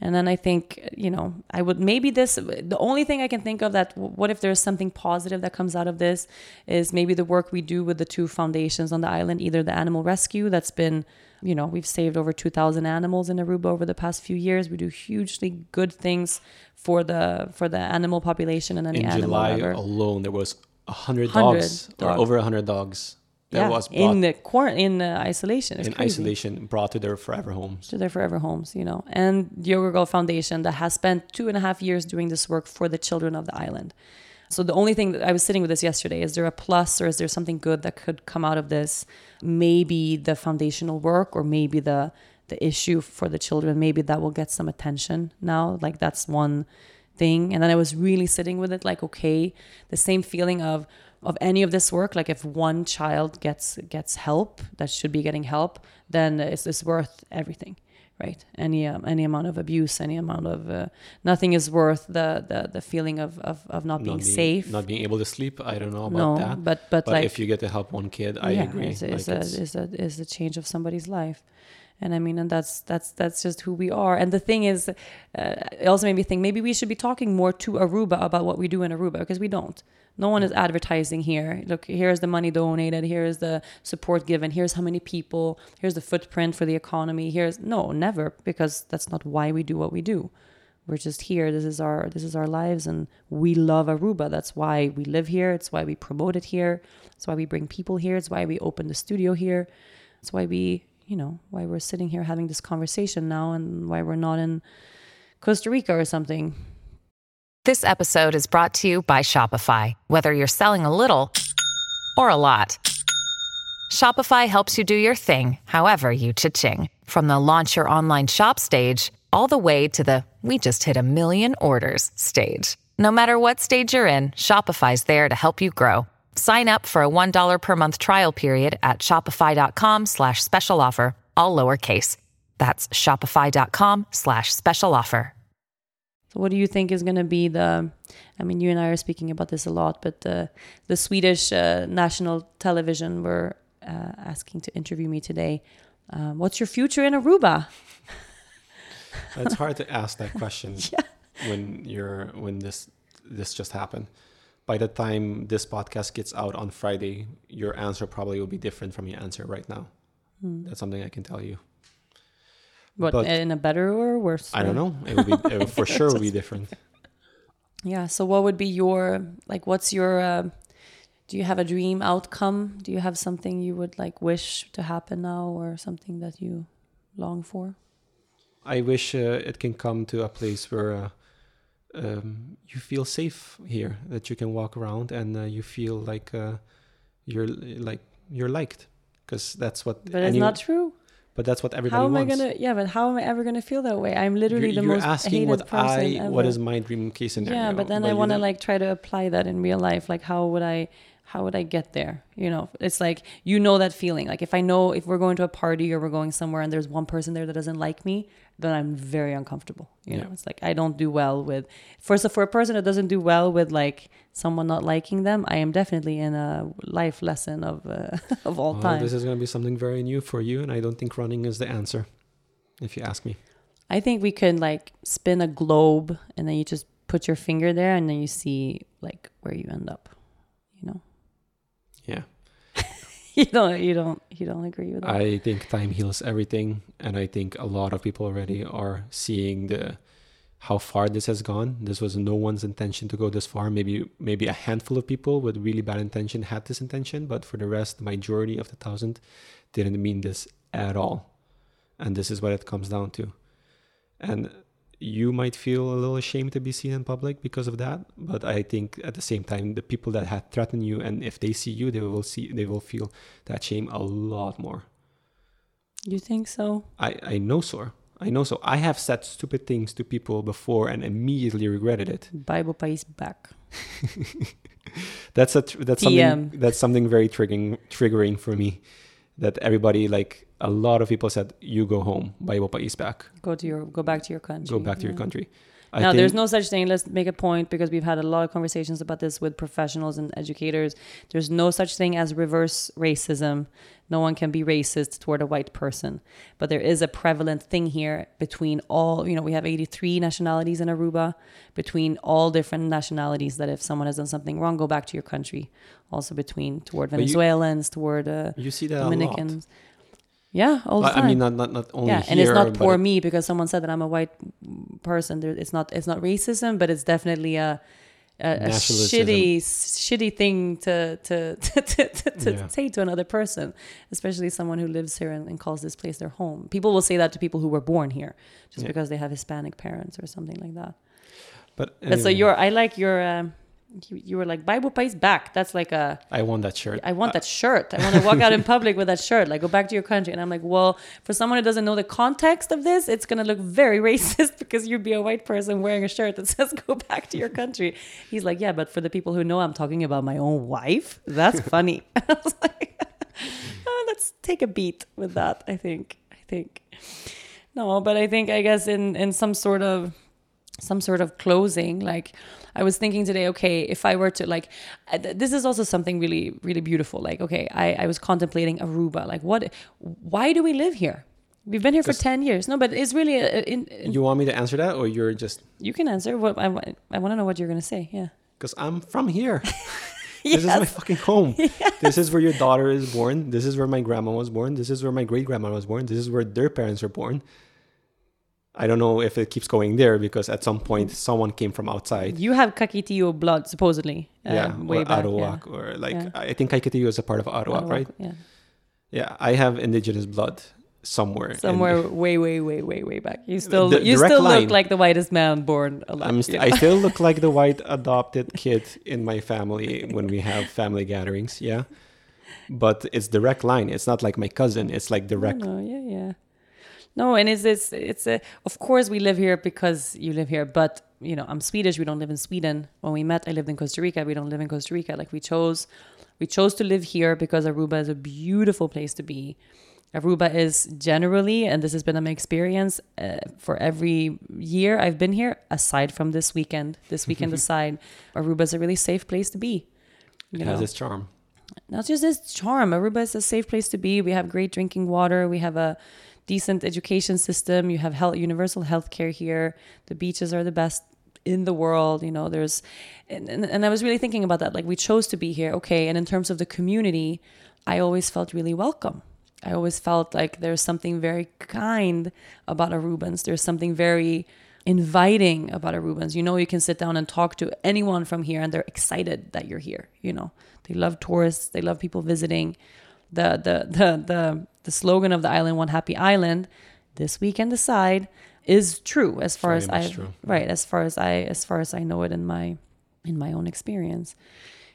And then I think, you know, I would maybe this, the only thing I can think of that, what if there's something positive that comes out of this is maybe the work we do with the two foundations on the island, either the animal rescue that's been, you know, we've saved over 2,000 animals in Aruba over the past few years. We do hugely good things for the for the animal population and any In animal July alone, there was a hundred 100 dogs, or dogs. over a hundred dogs that yeah, was in the quarant in the isolation. It's in crazy. isolation, brought to their forever homes. to their forever homes, you know, and the Yoga Girl Foundation that has spent two and a half years doing this work for the children of the island. So the only thing that I was sitting with this yesterday is there a plus or is there something good that could come out of this? Maybe the foundational work or maybe the the issue for the children. Maybe that will get some attention now. Like that's one thing. And then I was really sitting with it, like okay, the same feeling of of any of this work like if one child gets gets help that should be getting help then it's, it's worth everything right any um, any amount of abuse any amount of uh, nothing is worth the, the the feeling of of, of not being Not being, safe not being able to sleep. I don't know about no that. but but, But like if you get to help one kid, I yeah, agree. It's, Like, it's, a, it's- it's a it's a change of somebody's life, and I mean, and that's that's that's just who we are. And the thing is, uh, it also made me think maybe we should be talking more to Aruba about what we do in Aruba because we don't. No one is advertising here. Look, here's the money donated. Here is the support given. Here's how many people. Here's the footprint for the economy. Here's no, never, because that's not why we do what we do. we're just here. This is our this is our lives, and we love Aruba. That's why we live here. It's why we promote it here. It's why we bring people here. It's why we open the studio here. It's why we you know why we're sitting here having this conversation now, and why we're not in Costa Rica or something. This episode is brought to you by Shopify. Whether you're selling a little or a lot, Shopify helps you do your thing, however you cha-ching. From the launch your online shop stage, all the way to the we just hit a million orders stage. No matter what stage you're in, Shopify's there to help you grow. Sign up for a $1 per month trial period at shopify.com slash special offer, all lowercase. That's shopify.com slash special offer. So what do you think is going to be the? I mean, you and I are speaking about this a lot, but the the Swedish uh, national television were uh, asking to interview me today. Um, what's your future in Aruba? it's hard to ask that question when you're when this this just happened. By the time this podcast gets out on Friday, your answer probably will be different from your answer right now. That's something I can tell you. What But- in a better or worse? I don't know. It will be it for sure will be different. Yeah. So what would be your like? What's your? Uh, do you have a dream outcome? Do you have something you would like wish to happen now, or something that you long for? I wish uh, it can come to a place where uh, um, you feel safe here, that you can walk around and uh, you feel like uh, you're like you're liked, because that's what. But it's not true. But that's what everybody How am wants. I gonna? Yeah, but how am I ever gonna feel that way? I'm literally you're, the you're most asking hated what person I ever. what is my dream case scenario. yeah, but then I want to like try to apply that in real life. Like, how would I? How would I get there? You know, it's like you know that feeling. Like if I know if we're going to a party or we're going somewhere and there's one person there that doesn't like me, then I'm very uncomfortable. You know, it's like I don't do well with. First, for a person that doesn't do well with like someone not liking them, I am definitely in a life lesson of uh, of all Well, time. this is going to be something very new for you, and I don't think running is the answer, if you ask me. I think we could like spin a globe and then you just put your finger there and then you see like where you end up. Yeah, you don't, you don't, you don't agree with that. I think time heals everything, and I think a lot of people already are seeing the how far this has gone. This was no one's intention to go this far. Maybe maybe a handful of people with really bad intention had this intention, but for the rest, the majority of the thousand didn't mean this at all. And this is what it comes down to. And you might feel a little ashamed to be seen in public because of that, but I think at the same time, the people that had threatened you, and if they see you, they will see, they will feel that shame a lot more. you think so? I, I know so. I know so. I have said stupid things to people before and immediately regretted it. Bible Pais back. That's a tr- that's TM. something that's something very triggering triggering for me. That everybody like a lot of people said, "You go home, Bible Pais back, Go to your, go back to your country. go back to your country." I now, think- there's no such thing. Let's make a point because we've had a lot of conversations about this with professionals and educators. There's no such thing as reverse racism. No one can be racist toward a white person. But there is a prevalent thing here between all, you know, we have 83 nationalities in Aruba, between all different nationalities that if someone has done something wrong, go back to your country. Also between toward But you- Venezuelans, toward uh, you see that a lot. Yeah, all the I time I mean, not not not only yeah, here, and it's not poor me because someone said that I'm a white person. There, it's not it's not racism, but it's definitely a a, a shitty shitty thing to to to, to, to, Yeah. say to another person, especially someone who lives here and, and calls this place their home. People will say that to people who were born here just Yeah. because they have Hispanic parents or something like that. But, But so anyway, you're I like your. Um, you, you were like Bible pays back. That's like a I want that shirt. I want that uh, shirt. I want to walk out in public with that shirt. Like, go back to your country. And I'm like, well, for someone who doesn't know the context of this, it's going to look very racist because you'd be a white person wearing a shirt that says, go back to your country. He's like, yeah, but for the people who know I'm talking about my own wife, that's funny. I was like, oh, let's take a beat with that, I think. I think. No, but I think, I guess, in, in some sort of some sort of closing like i was thinking today okay if i were to like uh, this is also something really really beautiful like okay i, I was contemplating aruba like what why do we live here we've been here for 10 years no but it's really a, in, in- you want me to answer that, or you're just you can answer what i, I want to know what you're going to say yeah because I'm from here. This is my fucking home. This is where your daughter is born. This is where my grandma was born. This is where my great grandma was born. This is where their parents were born. I don't know if it keeps going there because at some point someone came from outside. You have Caquetio blood, supposedly. uh, yeah, way or back. Arawak, yeah. or like Yeah. I think Caquetio is a part of Arawak, Arawak, right? Yeah. Yeah, I have indigenous blood somewhere. in- Somewhere way, way, way, way, way back. You still, The you still line. look like the whitest man born alive. St- I still look like the white adopted kid in my family when we have family gatherings. Yeah, but it's direct line. It's not like my cousin. It's like direct. No, yeah, yeah. No, and it's it's it's a. Of course, we live here because you live here, but you know, I'm Swedish. We don't live in Sweden. When we met, I lived in Costa Rica. We don't live in Costa Rica. Like we chose, we chose to live here because Aruba is a beautiful place to be. Aruba is generally, and this has been my experience uh, for every year I've been here, aside from this weekend. This weekend aside, Aruba is a really safe place to be. It You has know? its charm. not just its charm. Aruba is a safe place to be. We have great drinking water. We have a decent education system. You have health, universal health care here. The beaches are the best in the world. You know, there's, and, and, and I was really thinking about that. Like, we chose to be here. Okay. And in terms of the community, I always felt really welcome. I always felt like there's something very kind about Arubans. There's something very inviting about Arubans. You know, you can sit down and talk to anyone from here and they're excited that you're here. You know, they love tourists, they love people visiting. The the the the, the slogan of the island, One Happy Island, this weekend aside, is true as far Very as I true. right as far as I as far as I know it in my in my own experience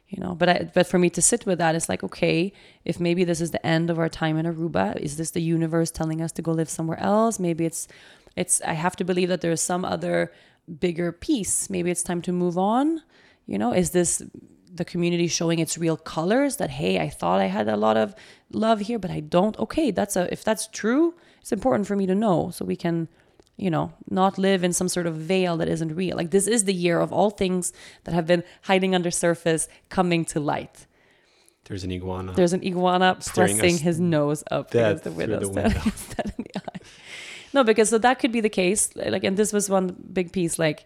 you know. But I, but for me to sit with that it's like okay if maybe this is the end of our time in aruba is this the universe telling us to go live somewhere else? Maybe it's it's i have to believe that there's some other bigger piece. Maybe it's time to move on you know? Is this the community showing its real colors that hey i thought i had a lot of love here but i don't okay that's a if that's true it's important for me to know so we can you know, not live in some sort of veil that isn't real. Like this is the year of all things that have been hiding under surface coming to light. There's an iguana. There's an iguana pressing his nose up against the through window, the window. us dead in the eye. No, because so that could be the case. Like, and this was one big piece. Like,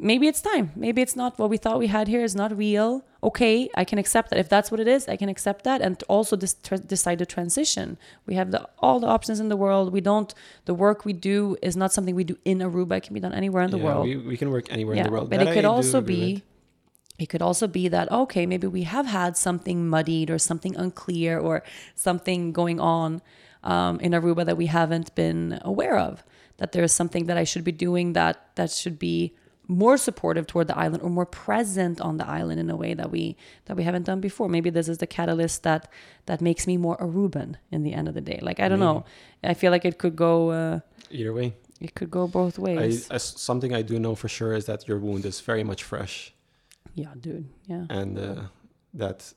maybe it's time. Maybe it's not what we thought we had here is not real. Okay, I can accept that. If that's what it is, I can accept that, and also dis- tr- decide to transition. We have the, all the options in the world. We don't. The work we do is not something we do in Aruba. It can be done anywhere in the yeah, world. We, we can work anywhere in the world. But That it could do also be with. it could also be that okay, maybe we have had something muddied or something unclear or something going on um, in Aruba that we haven't been aware of. That there's something that I should be doing that that should be more supportive toward the island or more present on the island in a way that we that we haven't done before. Maybe this is the catalyst that that makes me more Aruban in the end of the day. Like I don't know. I feel like it could go uh, Either way, it could go both I, ways. something I do know for sure is that your wound is very much fresh, yeah, dude. Yeah. and uh, that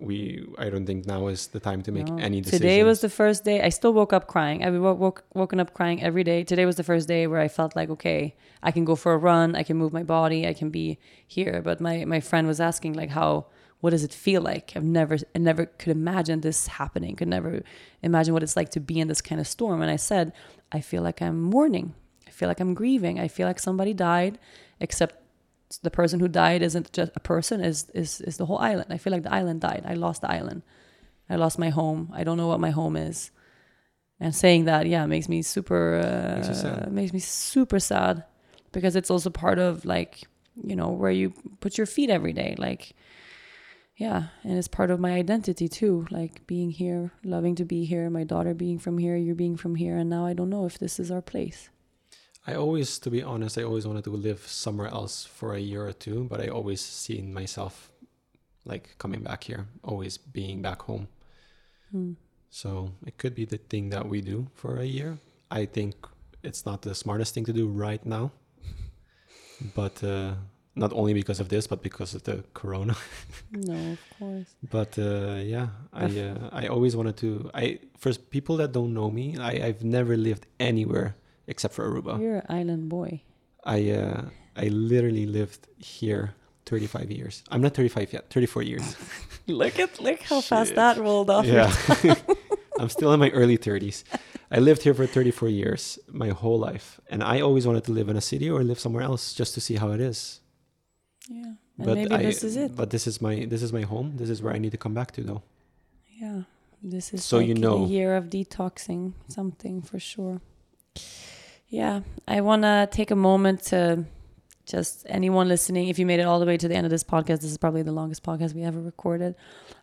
we. I don't think now is the time to make No. any decisions. Today was the first day. I still woke up crying. I woke, woke woken up crying every day. Today was the first day where I felt like, okay, I can go for a run. I can move my body. I can be here. But my my friend was asking like, how? What does it feel like? I've never, I never could imagine this happening. Could never imagine what it's like to be in this kind of storm. And I said, I feel like I'm mourning. I feel like I'm grieving. I feel like somebody died, except the person who died isn't just a person. Is is is the whole island? I feel like the island died. I lost the island. I lost my home. I don't know what my home is. And saying that, yeah, makes me super uh, Makes makes me super sad because it's also part of like, you know, where you put your feet every day. Like yeah, and it's part of my identity too, like being here, loving to be here, my daughter being from here, you being from here, and now I don't know if this is our place. I always, to be honest, I always wanted to live somewhere else for a year or two, but I always seen myself like coming back here, always being back home. Hmm. So it could be the thing that we do for a year. I think it's not the smartest thing to do right now, but uh, not only because of this, but because of the corona. No, of course. But uh, yeah, I uh, I always wanted to. I for people that don't know me, I I've never lived anywhere except for Aruba. You're an island boy. I uh, I literally lived here 35 years. I'm not 35 yet. 34 years. Look at look how fast that rolled off. yeah. I'm still in my early 30s. I lived here for 34 years, my whole life, and I always wanted to live in a city or live somewhere else just to see how it is. Yeah. And maybe I, this is it. But this is my this is my home. This is where I need to come back to, though. Yeah. This is So like you know. a year of detoxing something for sure. Yeah, I want to take a moment to just anyone listening. If you made it all the way to the end of this podcast, this is probably the longest podcast we ever recorded.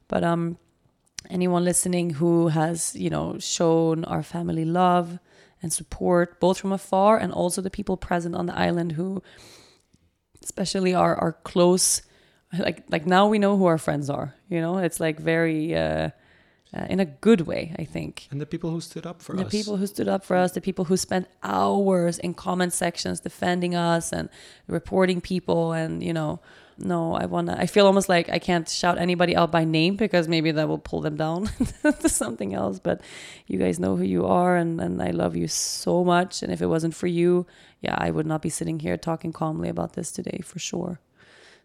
But um, anyone listening who has you know shown our family love and support, both from afar and also the people present on the island who, especially are our close, like like now we know who our friends are. You know, it's like very. Uh, uh, in a good way, I think. And the people who stood up for the us. The people who stood up for us, the people who spent hours in comment sections defending us and reporting people, and you know, no, I wanna. I feel almost like I can't shout anybody out by name because maybe that will pull them down to something else. But you guys know who you are, and and I love you so much. And if it wasn't for you, yeah, I would not be sitting here talking calmly about this today for sure.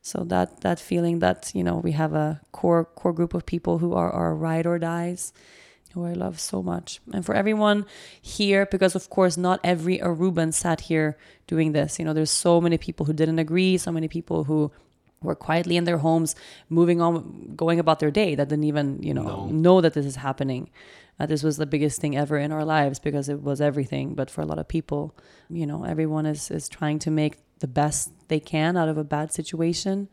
So that that feeling that you know we have a core core group of people who are our ride or dies, who I love so much, and for everyone here, because of course not every Aruban sat here doing this. You know, there's so many people who didn't agree, so many people who were quietly in their homes, moving on, going about their day, that didn't even you know No. know that this is happening. Uh, this was the biggest thing ever in our lives because it was everything. But for a lot of people, you know, everyone is is trying to make the best they can out of a bad situation.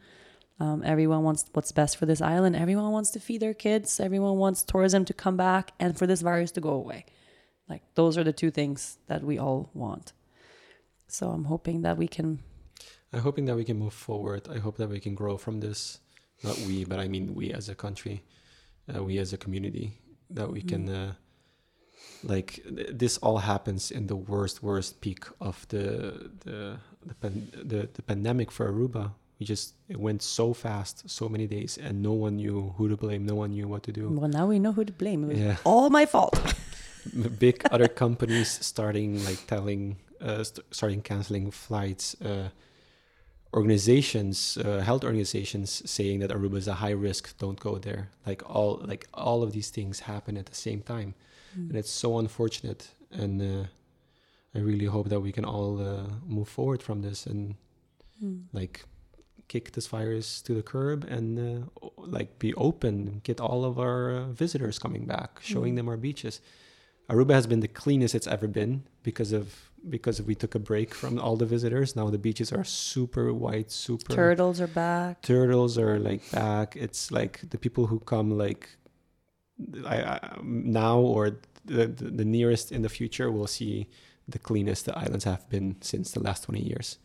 Um, everyone wants what's best for this island. Everyone wants to feed their kids. Everyone wants tourism to come back and for this virus to go away. Like those are the two things that we all want. So I'm hoping that we can. I'm hoping that we can move forward. I hope that we can grow from this. Not we, but I mean we as a country, uh, we as a community, that we can, uh, like, th- this all happens in the worst, worst peak of the the the, pan- the the pandemic for Aruba. We just it went so fast, so many days, and no one knew who to blame. No one knew what to do. Well, now we know who to blame. It was Yeah. all my fault. Big other companies starting like telling uh, st- starting canceling flights uh, organizations uh, health organizations saying that aruba is a high risk don't go there like all like all of these things happen at the same time and it's so unfortunate and uh, i really hope that we can all uh, move forward from this and like kick this virus to the curb and uh, like be open get all of our uh, visitors coming back showing them our beaches Aruba has been the cleanest it's ever been because of because we took a break from all the visitors. Now the beaches are super white, super Turtles are back. turtles are like back. It's like the people who come like I, I now or the, the the nearest in the future will see the cleanest the islands have been since the last 20 years.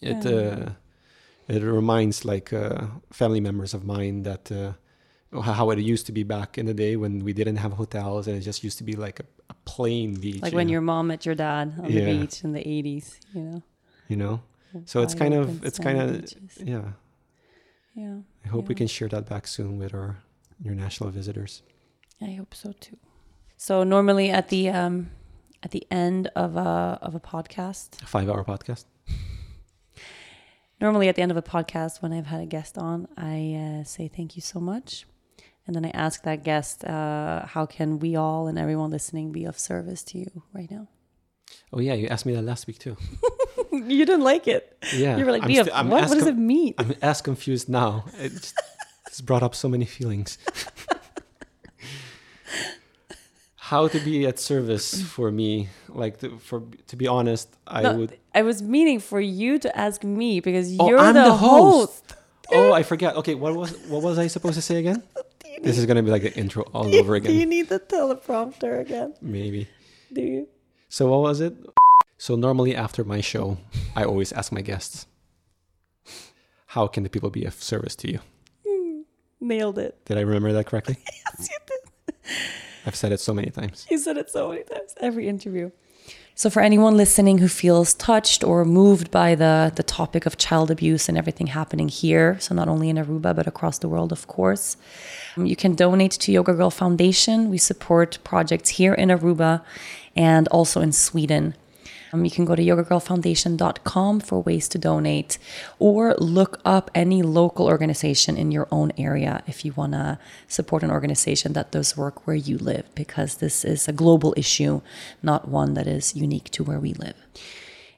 It Yeah. uh, it reminds like uh, family members of mine that uh, how it used to be back in the day when we didn't have hotels and it just used to be like a, a plain beach. Like you when know? your mom met your dad on Yeah. the beach in the 80s, you know. you know. So it's kind of it's kind of beaches. yeah. Yeah. I hope we can share that back soon with our international visitors. I hope so too. So normally at the um at the end of a of a podcast, A five hour podcast. normally at the end of a podcast when I've had a guest on, I uh, say thank you so much. And then I ask that guest, uh, how can we all and everyone listening be of service to you right now? Oh yeah, you asked me that last week too. you didn't like it. Yeah, You were like, of, what, what does it mean? I'm as confused now. It just, it's brought up so many feelings. How to be at service for me? Like to, for to be honest, I No, would. I was meaning for you to ask me because Oh, you're I'm the, the host. host. Oh, I forget. Okay, what was what was I supposed to say again? This is gonna be like the intro all over again Do you need the teleprompter again? Maybe. Do you? So what was it? So normally after my show, I always ask my guests, "How can the people be of service to you?" Hmm. Nailed it. Did I remember that correctly? Yes, you did. I've said it so many times. You said it so many times, every interview. So, for anyone listening who feels touched or moved by the, the topic of child abuse and everything happening here, so not only in Aruba, but across the world, of course, um, you can donate to Yoga Girl Foundation. We support projects here in Aruba and also in Sweden. Um, you can go to yogagirlfoundation.com for ways to donate or look up any local organization in your own area if you want to support an organization that does work where you live, because this is a global issue, not one that is unique to where we live.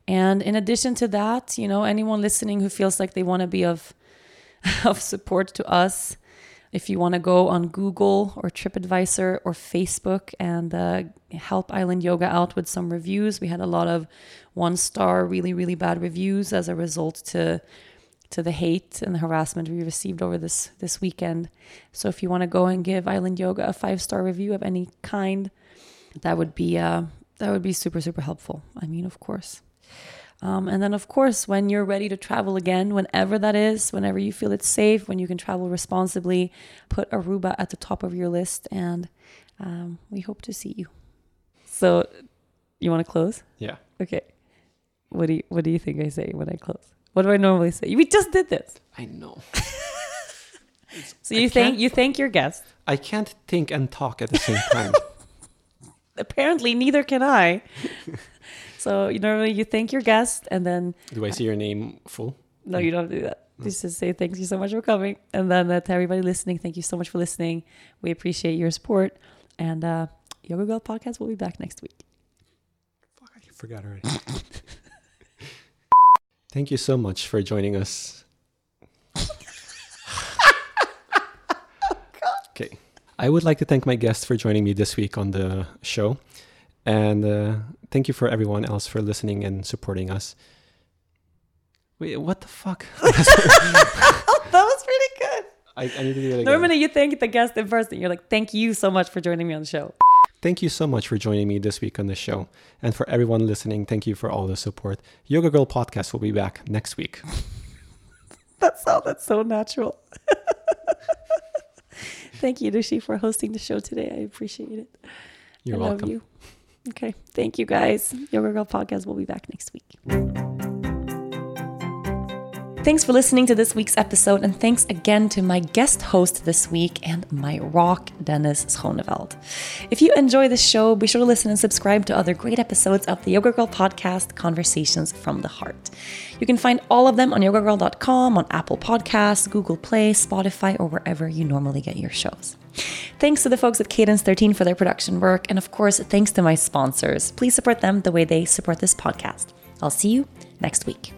And in addition to that, you know, anyone listening who feels like they want to be of, of support to us, If you want to go on Google or TripAdvisor or Facebook and uh, help Island Yoga out with some reviews, we had a lot of one star, really, really bad reviews as a result to to the hate and the harassment we received over this this weekend. So if you want to go and give Island Yoga a five star review of any kind, that would be uh, that would be super super helpful. I mean, of course. Um, and then, of course, when you're ready to travel again, whenever that is, whenever you feel it's safe, when you can travel responsibly, put Aruba at the top of your list, and um, we hope to see you. So, you want to close? Yeah. Okay. What do you What do you think I say when I close? What do I normally say? We just did this. I know. So you I thank you thank your guest. I can't think and talk at the same time. Apparently, neither can I. so you normally you thank your guest, and then Do I see your name full? No, you don't do that. Just say thank you so much for coming. And then uh, to everybody listening, thank you so much for listening. We appreciate your support. And uh, Yoga Girl Podcast will be back next week. Fuck, I forgot already. Thank you so much for joining us. okay. I would like to thank my guests for joining me this week on the show. And uh, thank you for everyone else for listening and supporting us. Wait, what the fuck? That was pretty good. I, I need to do it again. Normally, you thank the guest in person. You're like, thank you so much for joining me on the show. Thank you so much for joining me this week on the show. And for everyone listening, thank you for all the support. Yoga Girl Podcast will be back next week. That's all. That's so natural. thank you, Dushi, for hosting the show today. I appreciate it. You're I welcome. love you. Okay. Thank you, guys. Yoga Girl Podcast will be back next week. Thanks for listening to this week's episode, and thanks again to my guest host this week and my rock, Dennis Schoneveld. If you enjoy this show, be sure to listen and subscribe to other great episodes of the Yoga Girl podcast, Conversations from the Heart. You can find all of them on yogagirl.com, on Apple Podcasts, Google Play, Spotify, or wherever you normally get your shows. Thanks to the folks at Cadence 13 for their production work, and of course, thanks to my sponsors. Please support them the way they support this podcast. I'll see you next week.